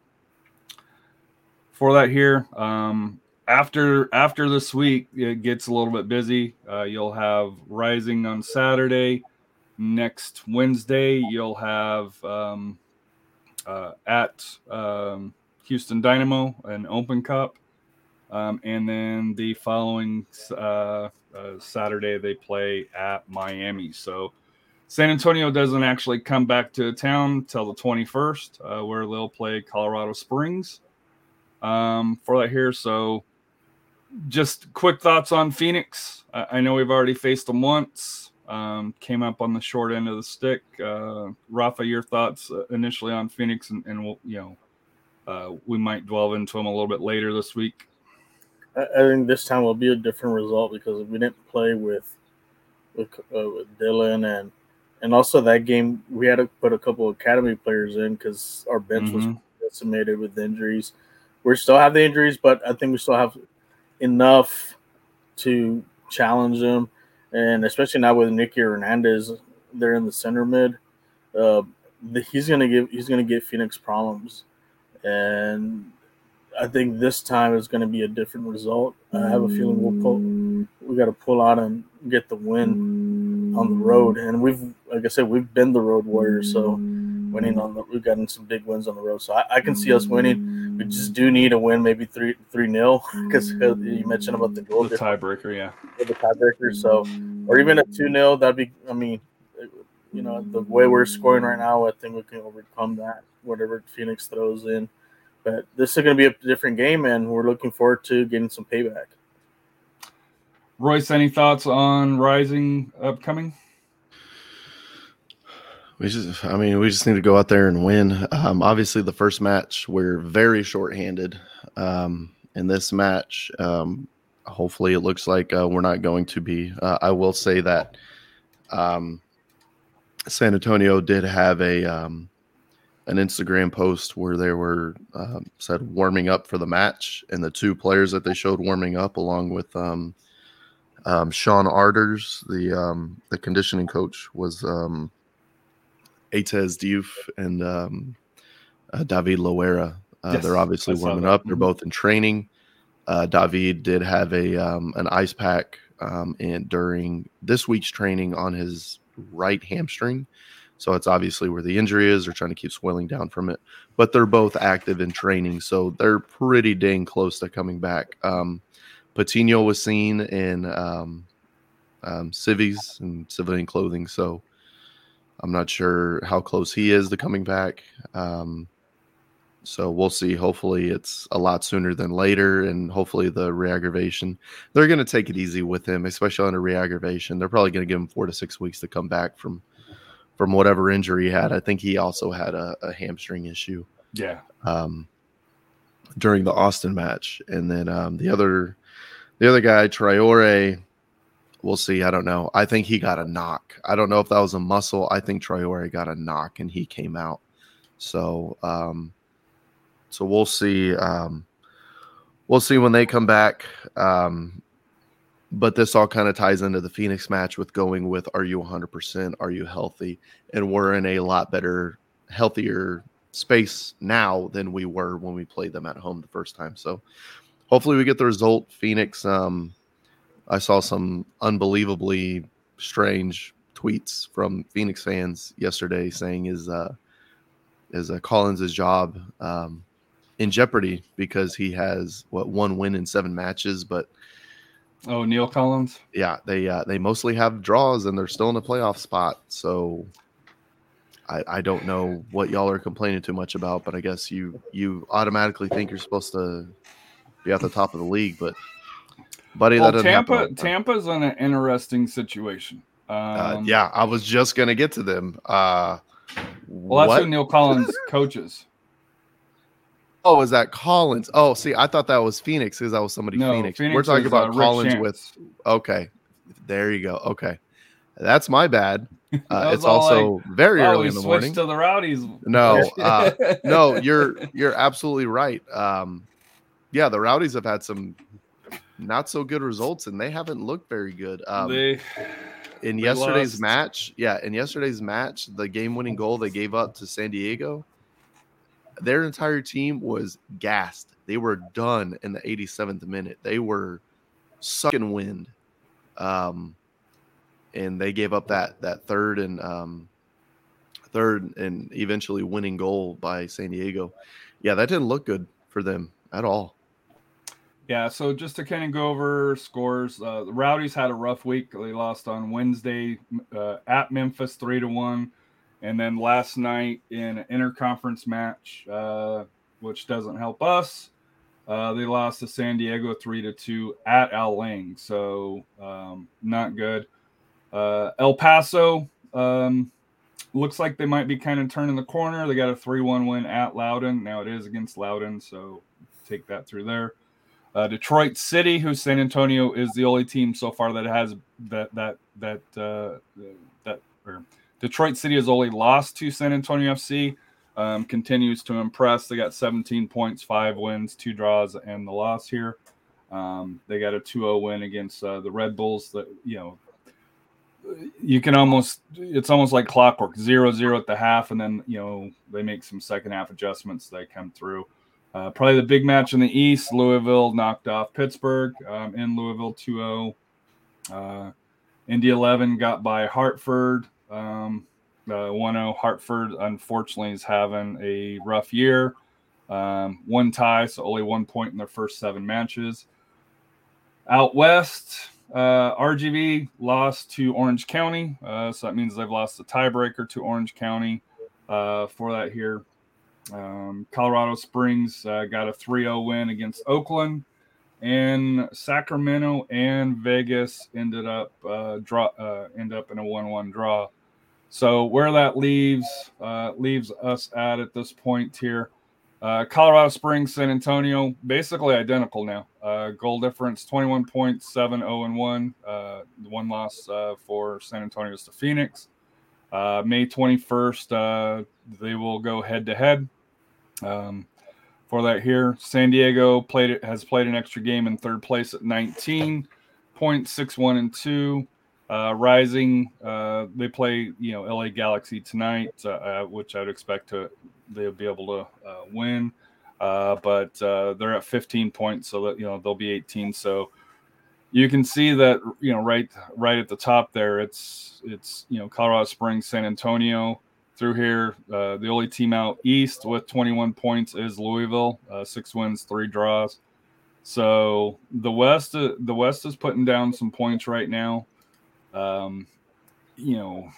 For that here, um, after after this week, it gets a little bit busy. Uh, you'll have Rising on Saturday next Wednesday, you'll have um, uh, at um, Houston Dynamo an Open Cup. Um, and then the following uh, uh, Saturday, they play at Miami. So San Antonio doesn't actually come back to town till the 21st, uh, where they'll play Colorado Springs um, for that here. So just quick thoughts on Phoenix. I, I know we've already faced them once um, came up on the short end of the stick. Uh, Rafa, your thoughts uh, initially on Phoenix, and, and we'll, you know, uh, we might delve into them a little bit later this week. I, I think this time will be a different result because we didn't play with with, uh, with Dhillon and and also that game we had to put a couple of academy players in because our bench was Mhm. decimated with injuries. We still have the injuries, but I think we still have enough to challenge them, and especially now with Nicky Hernandez, they're in the center mid. Uh, the, he's gonna give he's gonna give Phoenix problems, and I think this time is gonna be a different result. I have a feeling we'll pull we got to pull out and get the win on the road, and we've like I said we've been the road warriors, so winning on the we've gotten some big wins on the road, so I, I can see us winning. We just do need a win, maybe three three nil, because mm. uh, you mentioned about the goal The tiebreaker, yeah. the tiebreaker. So, or even a 2 0, that'd be, I mean, you know, the way we're scoring right now, I think we can overcome that, whatever Phoenix throws in. But this is going to be a different game, and we're looking forward to getting some payback. Royce, any thoughts on Rising upcoming? We just, I mean, we just need to go out there and win. Um, obviously, the first match we're very shorthanded. Um, in this match, um, hopefully, it looks like uh, we're not going to be. Uh, I will say that um, San Antonio did have a um, an Instagram post where they were um, said warming up for the match, and the two players that they showed warming up, along with um, um, Sean Arders, the um, the conditioning coach, was um, Ates Diouf and um, uh, David Loera. Uh, Yes, they're obviously warming up. They're Mhm. both in training. Uh, David did have a um, an ice pack um, and during this week's training on his right hamstring. So it's obviously where the injury is. They're trying to keep swelling down from it. But they're both active in training, so they're pretty dang close to coming back. Um, Patino was seen in um, um, civvies and civilian clothing, so I'm not sure how close he is to coming back. Um, so we'll see. Hopefully, it's a lot sooner than later, and hopefully, the reaggravation. They're going to take it easy with him, especially on a reaggravation. They're probably going to give him four to six weeks to come back from from whatever injury he had. I think he also had a, a hamstring issue Yeah. um, during the Austin match, and then um, the other the other guy, Traore. We'll see. I don't know. I think he got a knock. I don't know if that was a muscle. I think Traore got a knock and he came out. So, um, so we'll see. Um, we'll see when they come back. Um, but this all kind of ties into the Phoenix match with going with Are you 100%? Are you healthy? And we're in a lot better, healthier space now than we were when we played them at home the first time. So hopefully we get the result. Phoenix, um, I saw some unbelievably strange tweets from Phoenix fans yesterday saying is uh, is uh, Collins' job um, in jeopardy because he has what one win in seven matches, but Oh, Neil Collins. yeah, they uh, they mostly have draws and they're still in a playoff spot. So I, I don't know what y'all are complaining too much about, but I guess you you automatically think you're supposed to be at the top of the league, but buddy, Well, happen Tampa. Tampa's in an interesting situation. Um, Uh, yeah, I was just gonna get to them. Uh, Well, that's what? who Neil Collins coaches. Oh, is that Collins? Oh, see, I thought that was Phoenix because that was somebody No, Phoenix. Phoenix We're talking is, uh, about Rick Collins with. Okay, there you go. Okay, that's my bad. Uh, it's also very oh, early we in the switched morning. to the Rowdies. No, uh, no, you're you're absolutely right. Um, yeah, the Rowdies have had some not so good results, and they haven't looked very good. Um, they in they yesterday's lost. match, yeah, in yesterday's match, the game-winning goal they gave up to San Diego, their entire team was gassed. They were done in the 87th minute. They were sucking wind, um, and they gave up that that third and um, third and eventually winning goal by San Diego. Yeah, that didn't look good for them at all. Yeah, so just to kind of go over scores, uh, the Rowdies had a rough week. They lost on Wednesday uh, at Memphis three to one, and then last night in an interconference match, uh, which doesn't help us, uh, they lost to San Diego three to two at Al Lang. So um, not good. Uh, El Paso um, looks like they might be kind of turning the corner. They got a three one win at Loudoun. Now it is against Loudoun, so take that through there. Uh, Detroit City, who San Antonio is the only team so far that has that that that uh, that or Detroit City has only lost to San Antonio FC. Um, continues to impress. They got 17 points, five wins, two draws, and the loss here. Um, they got a 2-0 win against uh, the Red Bulls. That you know, you can almost it's almost like clockwork. Zero zero at the half, and then you know they make some second half adjustments. They come through. Uh, probably the big match in the East. Louisville knocked off Pittsburgh um, in Louisville 2-0. Uh, Indy 11 got by Hartford. Um, uh, 1-0 Hartford unfortunately is having a rough year. Um, one tie, so only one point in their first seven matches. Out west, uh, RGV lost to Orange County, uh, so that means they've lost the tiebreaker to Orange County uh, for that here. Um, Colorado Springs uh, got a 3-0 win against Oakland, and Sacramento and Vegas ended up uh, draw uh, end up in a 1-1 draw. So where that leaves uh, leaves us at at this point here, uh, Colorado Springs, San Antonio, basically identical now. Uh, goal difference 21 points, 7 0 and 1. Uh, one loss uh, for San Antonio to Phoenix. Uh, May 21st, uh, they will go head to head. Um, for that here, San Diego played has played an extra game in third place at 19 points, 6 1 and 2. Uh, Rising, uh, they play you know LA Galaxy tonight, uh, uh, which I'd expect to they'll be able to uh, win. Uh, but they're at 15 points, so that you know they'll be 18. So you can see that you know right right at the top there, it's it's you know Colorado Springs, San Antonio through here. Uh, the only team out east with 21 points is Louisville, uh, six wins, three draws. So the West, uh, the West is putting down some points right now. Um, you know,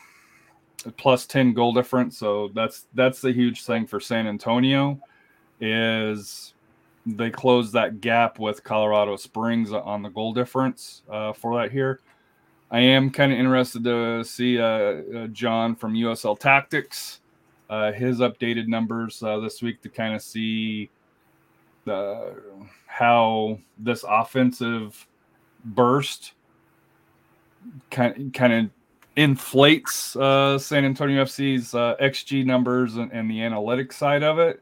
plus 10 goal difference. So that's that's the huge thing for San Antonio is they close that gap with Colorado Springs on the goal difference uh, for that here. I am kind of interested to see uh, uh, John from USL Tactics, uh, his updated numbers uh, this week to kind of see the, how this offensive burst kind kind of inflates uh, San Antonio FC's uh, XG numbers and, and, the analytics side of it.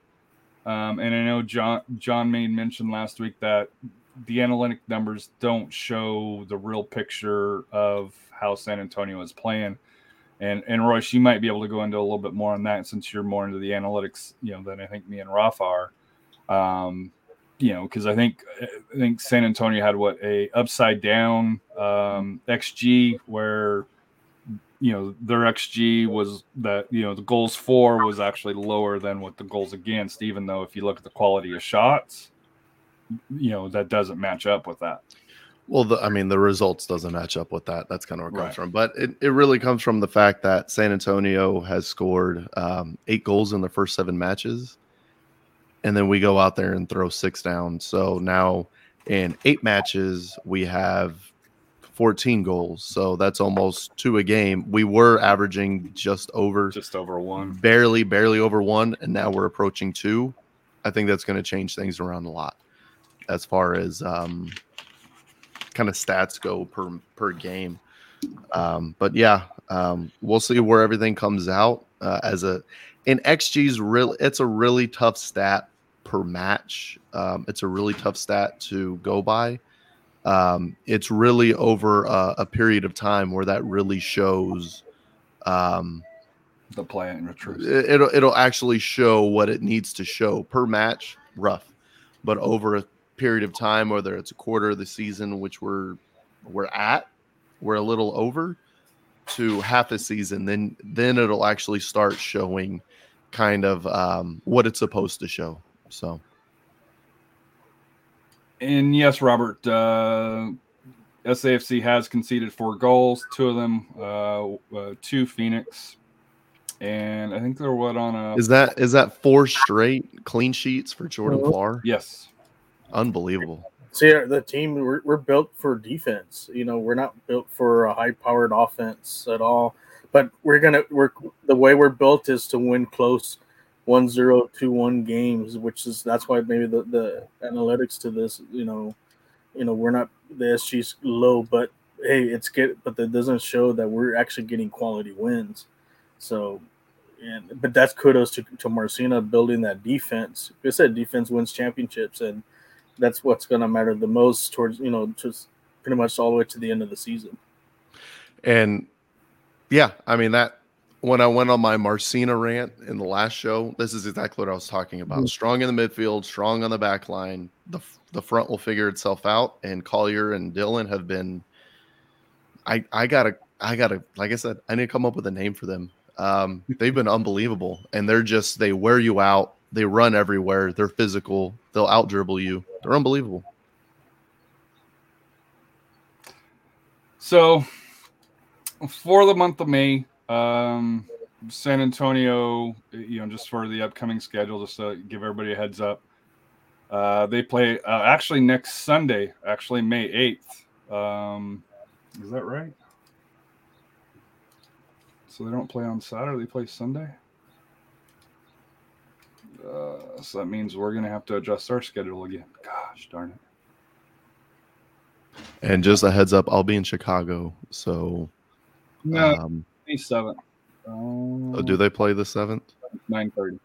Um, and I know John John made mention last week that the analytic numbers don't show the real picture of how San Antonio is playing. And and Royce, you might be able to go into a little bit more on that since you're more into the analytics, you know, than I think me and Rafa are. Um, you know, because I think I think San Antonio had what a upside down um, xG where you know their xG was that you know the goals for was actually lower than what the goals against, even though if you look at the quality of shots, you know that doesn't match up with that. Well, the, I mean, the results doesn't match up with that. That's kind of where it comes Right. from. But it, it really comes from the fact that San Antonio has scored um, eight goals in the first seven matches. And then we go out there and throw six down. So now in eight matches, we have 14 goals. So that's almost two a game. We were averaging just over, Just over one. barely, barely over one. And now we're approaching two. I think that's going to change things around a lot as far as um, kind of stats go per per game. Um, but yeah, um, we'll see where everything comes out uh, as a in XG's real. It's a really tough stat per match. Um, it's a really tough stat to go by. Um, it's really over a, a period of time where that really shows. Um, The and retreat. it- it'll it'll actually show what it needs to show per match. Rough, but over a period of time, whether it's a quarter of the season, which we're we're at, we're a little over, to half a season, then then it'll actually start showing kind of um, what it's supposed to show. So And yes, Robert, uh, SAFC has conceded four goals, two of them uh, uh, to Phoenix. And I think they're what on a. is that is that four straight clean sheets for Jordan Mhm. Farr? yes. Unbelievable. See, the team we're, we're built for defense. You know, we're not built for a high-powered offense at all. But we're gonna we're the way we're built is to win close one zero two one games, which is that's why maybe the, the analytics to this, you know, you know, we're not the xG's low, but hey, it's good but that doesn't show that we're actually getting quality wins. So and but that's kudos to, to Marcina building that defense. Like I said defense wins championships and that's what's gonna matter the most towards you know, just pretty much all the way to the end of the season. And yeah, I mean that when I went on my Marcina rant in the last show, this is exactly what I was talking about. Mhm. Strong in the midfield, strong on the back line. The the front will figure itself out. And Collier and Dhillon have been. I I gotta I gotta like I said I need to come up with a name for them. Um, they've been unbelievable, and they're just they wear you out. They run everywhere. They're physical. They'll out dribble you. They're unbelievable. So for the month of May, um, San Antonio, you know, just for the upcoming schedule, just to give everybody a heads up, uh, they play uh, actually next Sunday, actually May 8th. Um, is that right? So they don't play on Saturday, they play Sunday? Uh, so that means we're going to have to adjust our schedule again. Gosh darn it. And just a heads up, I'll be in Chicago. So, No, um, May 7th. oh, do they play the seventh? 9.30.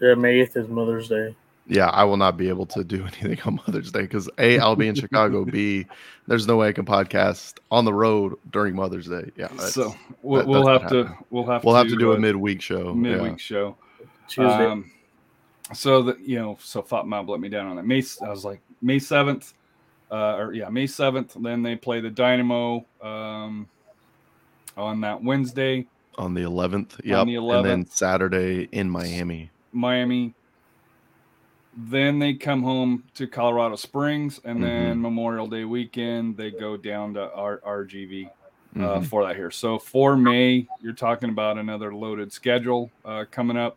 Yeah, May eighth is Mother's Day. Yeah, I will not be able to do anything on Mother's Day because A, I'll be in Chicago. B, there's no way I can podcast on the road during Mother's Day. Yeah, so we'll, that- we'll have to we'll have we'll to have to do a uh, midweek show. midweek Yeah. show. Tuesday. Um, so that you know, so FotMob let me down on that. May I was like May seventh, uh, or yeah, May seventh. Then they play the Dynamo um, on that Wednesday, on the 11th. Yep. the And then Saturday in Miami. Miami. Then they come home to Colorado Springs, and then Memorial Day weekend they go down to R- RGV. uh, Mhm. for that here. So for May, you're talking about another loaded schedule uh, coming up.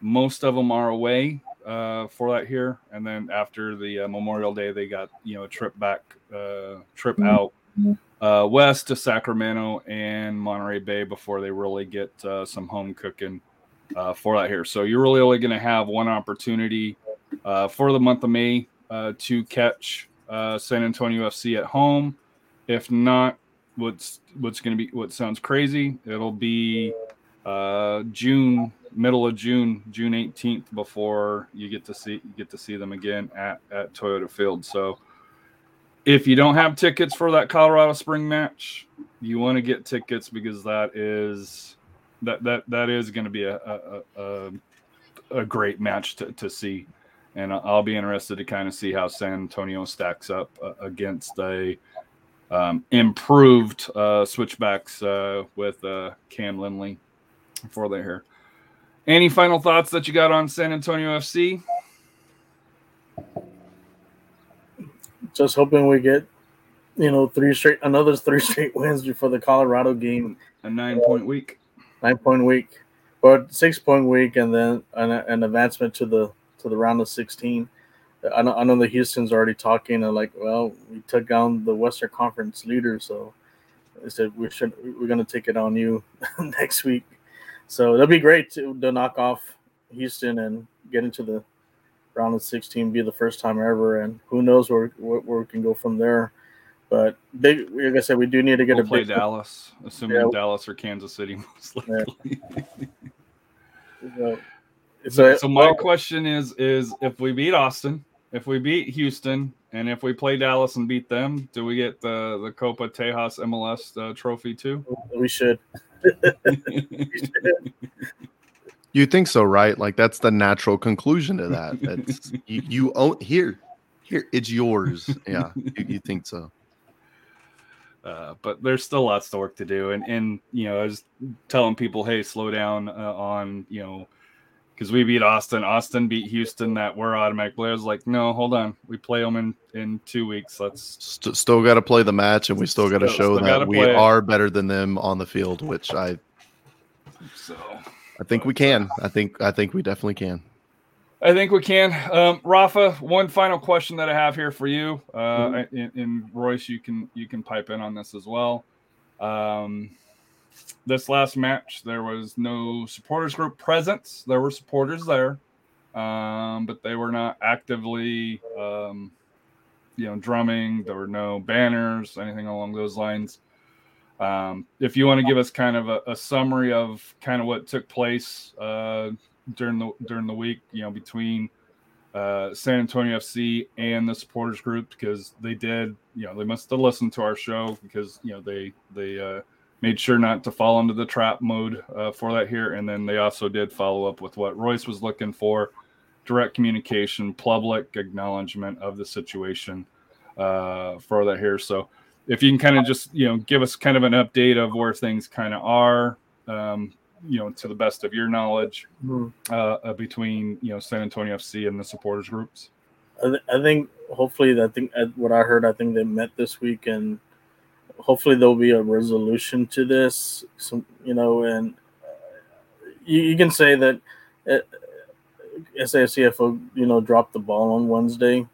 Most of them are away uh, for that here, and then after the uh, Memorial Day, they got you know a trip back, uh, trip out uh, west to Sacramento and Monterey Bay before they really get uh, some home cooking uh, for that here. So you're really only going to have one opportunity uh, for the month of May uh, to catch uh, San Antonio FC at home. If not, what's what's going to be what sounds crazy it'll be june middle of june june 18th before you get to see you get to see them again at at toyota field so if you don't have tickets for that colorado spring match you want to get tickets because that is that that that is going to be a a, a a great match to, to see and i'll be interested to kind of see how san antonio stacks up uh, against a um, improved uh, switchbacks uh, with uh, Cam Lindley for their hair. Any final thoughts that you got on San Antonio FC? Just hoping we get, you know, three straight another three straight wins before the Colorado game. A nine point week. Nine point week, but six point week, and then an, an advancement to the to the round of sixteen. I know, I know the Houston's already talking. And like, well, we took down the Western Conference leader, so they said we should we're gonna take it on you next week. So that'd be great to, to knock off Houston and get into the round of 16, be the first time ever, and who knows where where, where we can go from there. But big, like I said, we do need to get We'll a play big. Dallas, assuming Yeah. Dallas or Kansas City most likely. So, So, so my well, question is: is if we beat Austin, if we beat Houston, and if we play Dallas and beat them, do we get the the Copa Tejas MLS uh, trophy too? we should. You think so, right? Like that's the natural conclusion to that. That's you, you own here. Here, it's yours. Yeah, you, you think so. uh, but there's still lots of work to do. And and you know, I was telling people, hey, slow down uh, on you know, because we beat Austin, Austin beat Houston, that we're automatic. Blair's like, no, hold on, we play them in in two weeks. Let's St- still got to play the match, and we still got to show that we it. are better than them on the field, which I so. I think we can. I think I think we definitely can. I think we can. Um, Rafa, one final question that I have here for you, uh, and, and Royce, you can you can pipe in on this as well. Um, this last match, there was no supporters group presence. There were supporters there, um, but they were not actively, um, you know, drumming. There were no banners, anything along those lines. Um, if you want to give us kind of a, a, summary of kind of what took place uh, during the during the week, you know, between uh, San Antonio FC and the supporters group, because they did, you know, they must have listened to our show because you know they they uh, made sure not to fall into the trap mode uh, for that here, and then they also did follow up with what Royce was looking for: direct communication, public acknowledgement of the situation uh, for that here. So if you can kind of just you know give us kind of an update of where things kind of are um, you know to the best of your knowledge mm-hmm. uh, between you know san antonio fc and the supporters groups i, th- I think hopefully i think what i heard i think they met this week and hopefully there'll be a resolution to this some you know and uh, you, you, can say that uh, SAFCFO, you know, dropped the ball on Wednesday,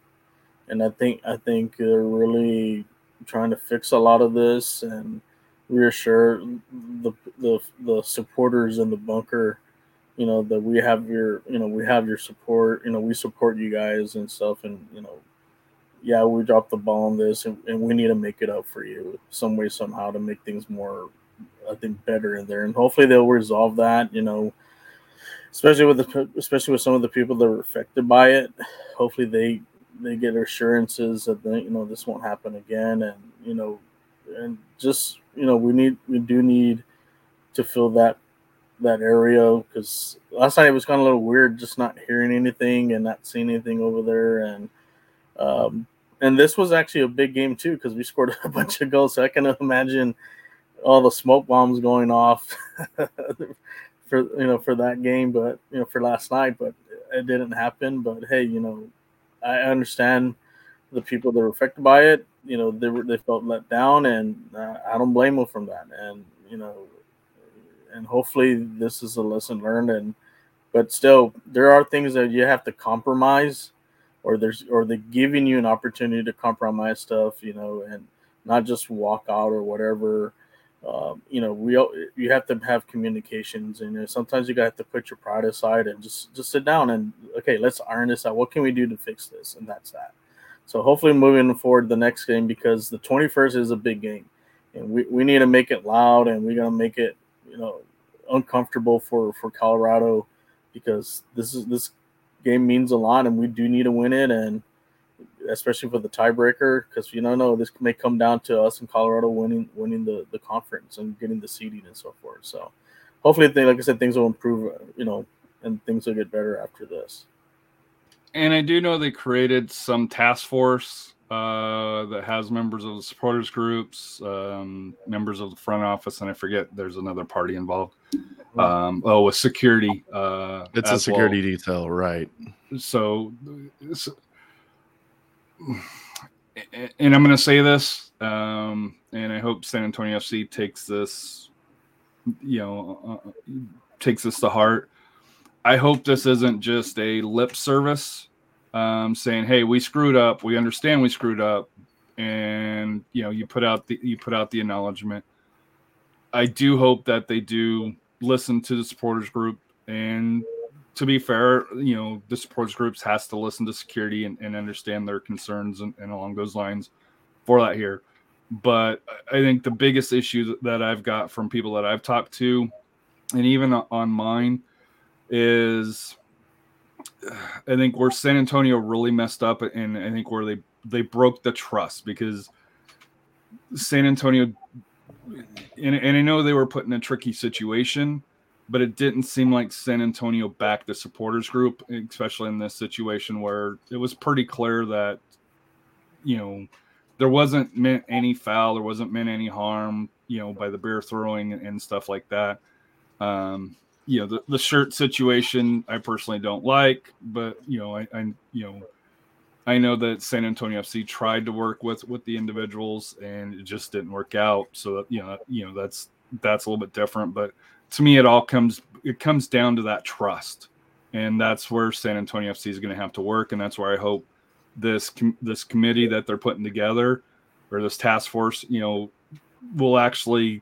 and I think I think they're really trying to fix a lot of this and reassure the the the supporters in the bunker you know that we have your you know we have your support you know we support you guys and stuff. And you know yeah we dropped the ball on this and, and we need to make it up for you some way somehow to make things more i think better in there. And hopefully they'll resolve that you know especially with the especially with some of the people that were affected by it. Hopefully they they get assurances that they, you know this won't happen again, and you know, and just you know we need we do need to fill that that area because last night it was kind of a little weird just not hearing anything and not seeing anything over there. And um and this was actually a big game too because we scored a bunch of goals. So i can imagine all the smoke bombs going off for you know for that game but you know for last night but it didn't happen. But hey you know I understand the people that were affected by it. You know, they were they felt let down, and uh, I don't blame them from that. And you know, and hopefully this is a lesson learned. And but still, there are things that you have to compromise, or there's or they're giving you an opportunity to compromise stuff. You know, and not just walk out or whatever. Um, you know, we you have to have communications, and you know, sometimes you got to put your pride aside and just just sit down and okay, let's iron this out. What can we do to fix this? And that's that. So hopefully, moving forward the next game because the 21st is a big game, and we, we need to make it loud, and we're gonna make it you know uncomfortable for for Colorado because this is this game means a lot, and we do need to win it, and especially for the tiebreaker, because you don't know this may come down to us in Colorado winning winning the, the conference and getting the seeding and so forth. So hopefully, they, like I said, things will improve. You know, and things will get better after this. And I do know they created some task force uh, that has members of the supporters groups, um, members of the front office, and I forget there's another party involved. Um, oh, with security. Uh, it's a security well. detail, right? So, so and I'm going to say this, um, and I hope San Antonio FC takes this, you know, uh, uh, takes this to heart. I hope this isn't just a lip service um, saying, "Hey, we screwed up. We understand we screwed up," and you know, you put out the you put out the acknowledgement. I do hope that they do listen to the supporters group and to be fair, you know, the supports groups has to listen to security and, and understand their concerns and, and, along those lines for that here. But I think the biggest issue that I've got from people that I've talked to, and even on mine, is I think where San Antonio really messed up, and I think where they they broke the trust because San Antonio, and, and I know they were put in a tricky situation but it didn't seem like San Antonio backed the supporters group, especially in this situation where it was pretty clear that, you know, there wasn't meant any foul, there wasn't meant any harm, you know, by the beer throwing and stuff like that. Um, you know, the, the shirt situation I personally don't like, but you know, I, I you know, I know that San Antonio FC tried to work with with the individuals and it just didn't work out. So that, you know, you know that's that's a little bit different. But to me, it all comes it comes down to that trust, and that's where San Antonio FC is going to have to work, and that's where I hope this this committee that they're putting together or this task force, you know, will actually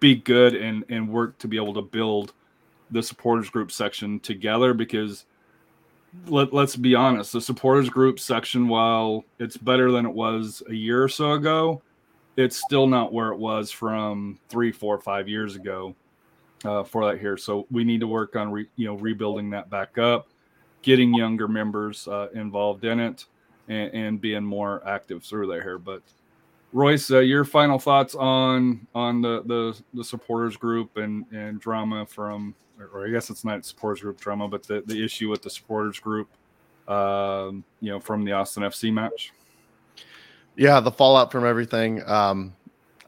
be good and and work to be able to build the supporters group section together because let, let's be honest the supporters group section while it's better than it was a year or so ago it's still not where it was from three four five years ago uh, for that here so we need to work on re, you know rebuilding that back up getting younger members uh, involved in it and, and being more active through there here but Royce, uh, your final thoughts on on the, the the supporters group and and drama from, or I guess it's not supporters group drama, but the the issue with the supporters group, um, you know, from the Austin FC match. Yeah, the fallout from everything. Um,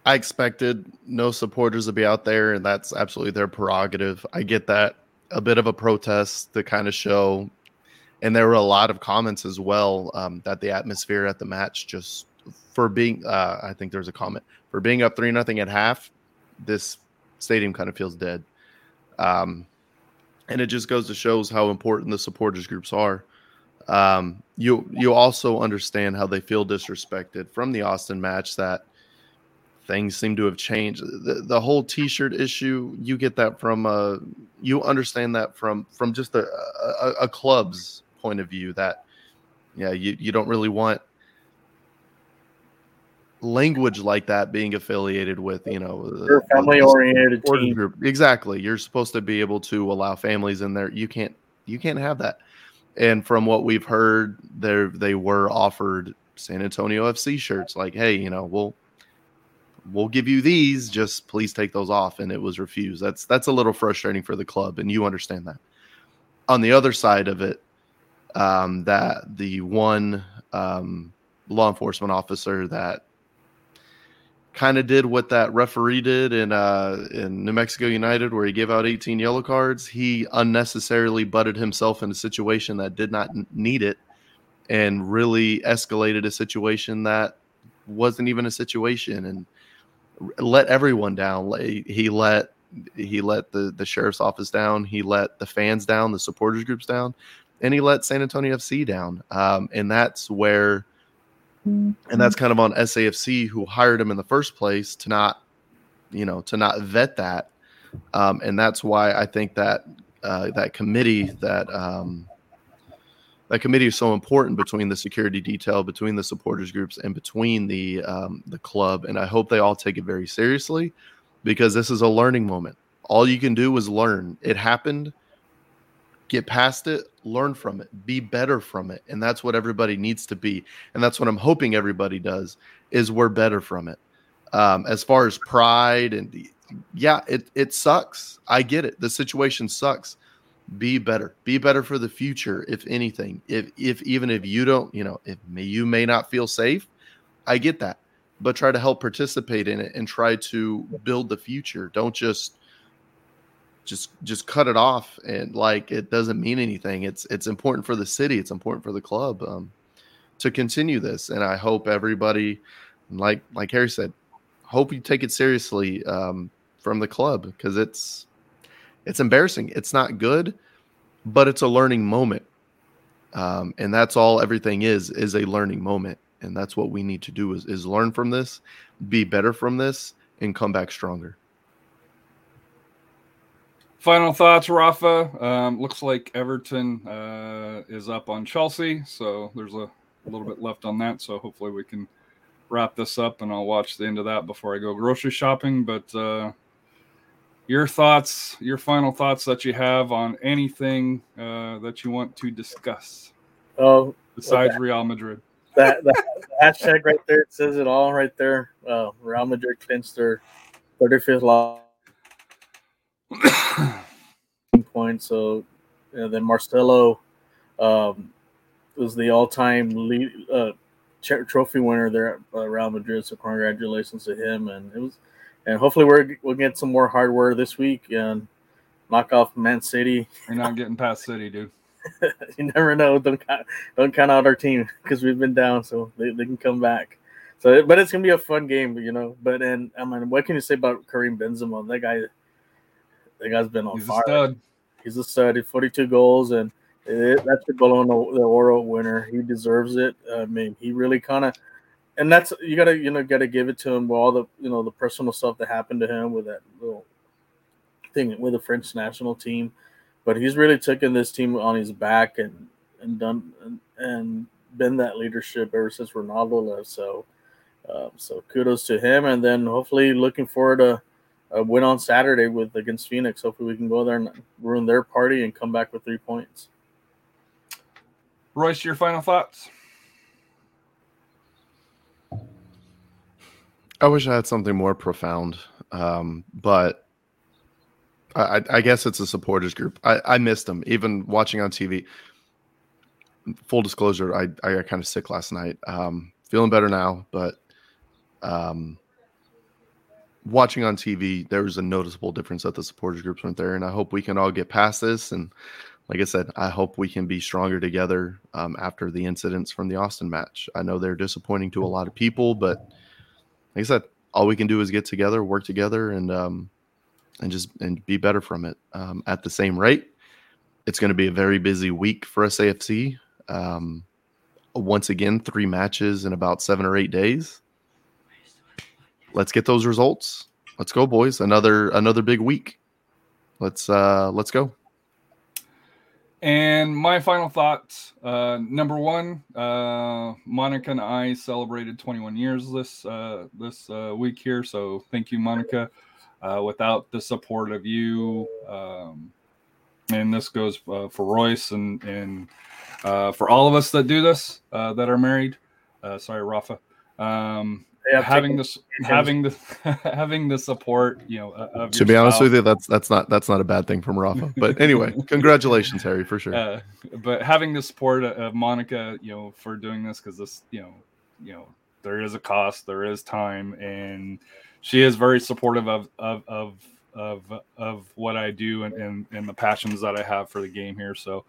I expected no supporters to be out there, and that's absolutely their prerogative. I get that. A bit of a protest to kind of show, and there were a lot of comments as well um, that the atmosphere at the match just for being uh, I think there's a comment for being up three nothing at half. This stadium kind of feels dead, um, and it just goes to shows how important the supporters groups are. Um, you you also understand how they feel disrespected from the Austin match that things seem to have changed. The, the whole T-shirt issue, you get that from uh, you understand that from from just a, a, a club's point of view that yeah you, you don't really want language like that being affiliated with you know You're family oriented team. group exactly you're supposed to be able to allow families in there you can't you can't have that and from what we've heard there they were offered san antonio fc shirts like hey you know we'll we'll give you these just please take those off. And it was refused. That's that's a little frustrating for the club and you understand that. On the other side of it um, that the one um, law enforcement officer that kind of did what that referee did in uh, in New Mexico United, where he gave out 18 yellow cards. He unnecessarily butted himself in a situation that did not need it, and really escalated a situation that wasn't even a situation, and let everyone down. He let he let the the sheriff's office down. He let the fans down, the supporters groups down, and he let San Antonio FC down. Um, and that's where and that's kind of on SAFC who hired him in the first place to not, you know, to not vet that, um, and that's why I think that uh, that committee that um, that committee is so important between the security detail, between the supporters groups, and between the um, the club. And I hope they all take it very seriously because this is a learning moment. All you can do is learn. It happened. Get past it, learn from it, be better from it, and that's what everybody needs to be. And that's what I'm hoping everybody does is we're better from it. Um, as far as pride and yeah, it it sucks. I get it. The situation sucks. Be better. Be better for the future. If anything, if if even if you don't, you know, if may, you may not feel safe, I get that. But try to help participate in it and try to build the future. Don't just just just cut it off and like it doesn't mean anything. It's it's important for the city. It's important for the club um, to continue this. And I hope everybody, like like Harry said, hope you take it seriously um, from the club because it's it's embarrassing. It's not good, but it's a learning moment, um, and that's all everything is is a learning moment. And that's what we need to do is is learn from this, be better from this, and come back stronger. Final thoughts, Rafa. Um, looks like Everton uh, is up on Chelsea, so there's a, a little bit left on that. So hopefully we can wrap this up, and I'll watch the end of that before I go grocery shopping. But uh, your thoughts, your final thoughts that you have on anything uh, that you want to discuss Oh, besides Okay. Real Madrid. that, that hashtag right there it says it all right there. Uh, Real Madrid clinched their 35th loss point. So and then Marcelo um, was the all-time lead, uh, trophy winner there at uh, Real Madrid. So congratulations to him. And it was, and hopefully we're, we'll get some more hardware this week and knock off Man City. You're not getting past City, dude. you never know. Don't count, don't count out our team because we've been down, so they, they can come back. So, but it's gonna be a fun game, you know. But and I mean, what can you say about Karim Benzema? That guy, that guy's been on He's a fire. He's a stud. He 42 goals, and it, that's the Ballon winner. He deserves it. I mean, he really kind of and that's you gotta you know gotta give it to him with all the you know the personal stuff that happened to him with that little thing with the French national team, but he's really taken this team on his back and and done and, and been that leadership ever since Ronaldo left. So, um, so kudos to him, and then hopefully looking forward to a win on Saturday with against Phoenix. Hopefully we can go there and ruin their party and come back with three points. Royce, your final thoughts? I wish I had something more profound, um, but I, I guess it's a supporters group. I, I missed them, even watching on TV. Full disclosure, I, I got kind of sick last night. Um, feeling better now, but um, watching on TV, there was a noticeable difference that the supporters groups weren't there, and I hope we can all get past this. And like I said, I hope we can be stronger together um, after the incidents from the Austin match. I know they're disappointing to a lot of people, but like I said, all we can do is get together, work together, and um, and just and be better from it. Um, at the same rate, it's going to be a very busy week for SAFC. Um, once again, three matches in about seven or eight days. Let's get those results. Let's go, boys! Another another big week. Let's uh, let's go. And my final thoughts. Uh, number one, uh, Monica and I celebrated 21 years this uh, this uh, week here. So thank you, Monica. Uh, without the support of you, um, and this goes uh, for Royce and and uh, for all of us that do this uh, that are married. Uh, sorry, Rafa. Um, having this, having the, having the support, you know, of To be honest with you, that's that's not that's not a bad thing from Rafa. But anyway, congratulations, Harry, for sure. uh, but having the support of Monica, you know, for doing this because this, you know, you know, there is a cost, there is time, and she is very supportive of of of of, of what I do and, and and the passions that I have for the game here. So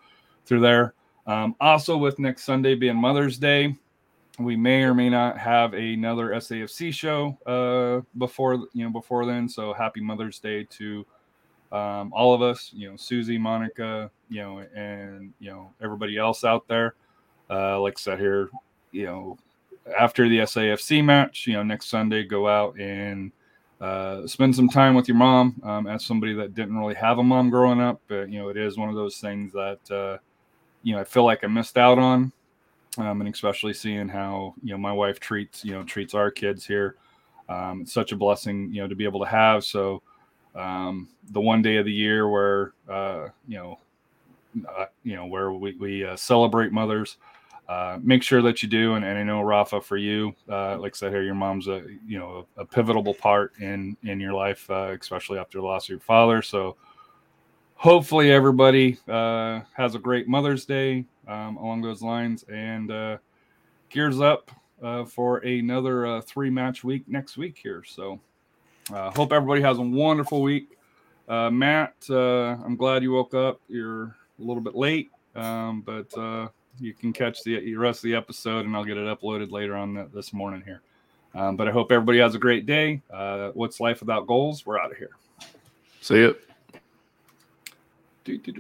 through there, um, also with next Sunday being Mother's Day, we may or may not have another SAFC show uh, before you know before then. So happy Mother's Day to um, all of us, you know, Susie, Monica, you know, and you know everybody else out there. Uh, like I said here, you know, after the SAFC match, you know, next Sunday, go out and uh, spend some time with your mom. Um, as somebody that didn't really have a mom growing up, but you know, it is one of those things that uh, you know I feel like I missed out on, um, and especially seeing how you know my wife treats you know treats our kids here. Um, it's such a blessing, you know, to be able to have. So um, the one day of the year where uh, you know, uh, you know, where we, we uh, celebrate mothers. Uh, make sure that you do, and, and I know Rafa, for you, uh, like I said here, your mom's a you know a, a pivotal part in in your life, uh, especially after the loss of your father. So hopefully everybody uh, has a great Mother's Day um, along those lines, and uh, gears up uh, for another uh, three match week next week here. So. Uh, hope everybody has a wonderful week. Uh, Matt, uh, I'm glad you woke up. You're a little bit late, um, but uh, you can catch the, the rest of the episode, and I'll get it uploaded later on th- this morning here. Um, but I hope everybody has a great day. Uh, what's life without goals? We're out of here. See you.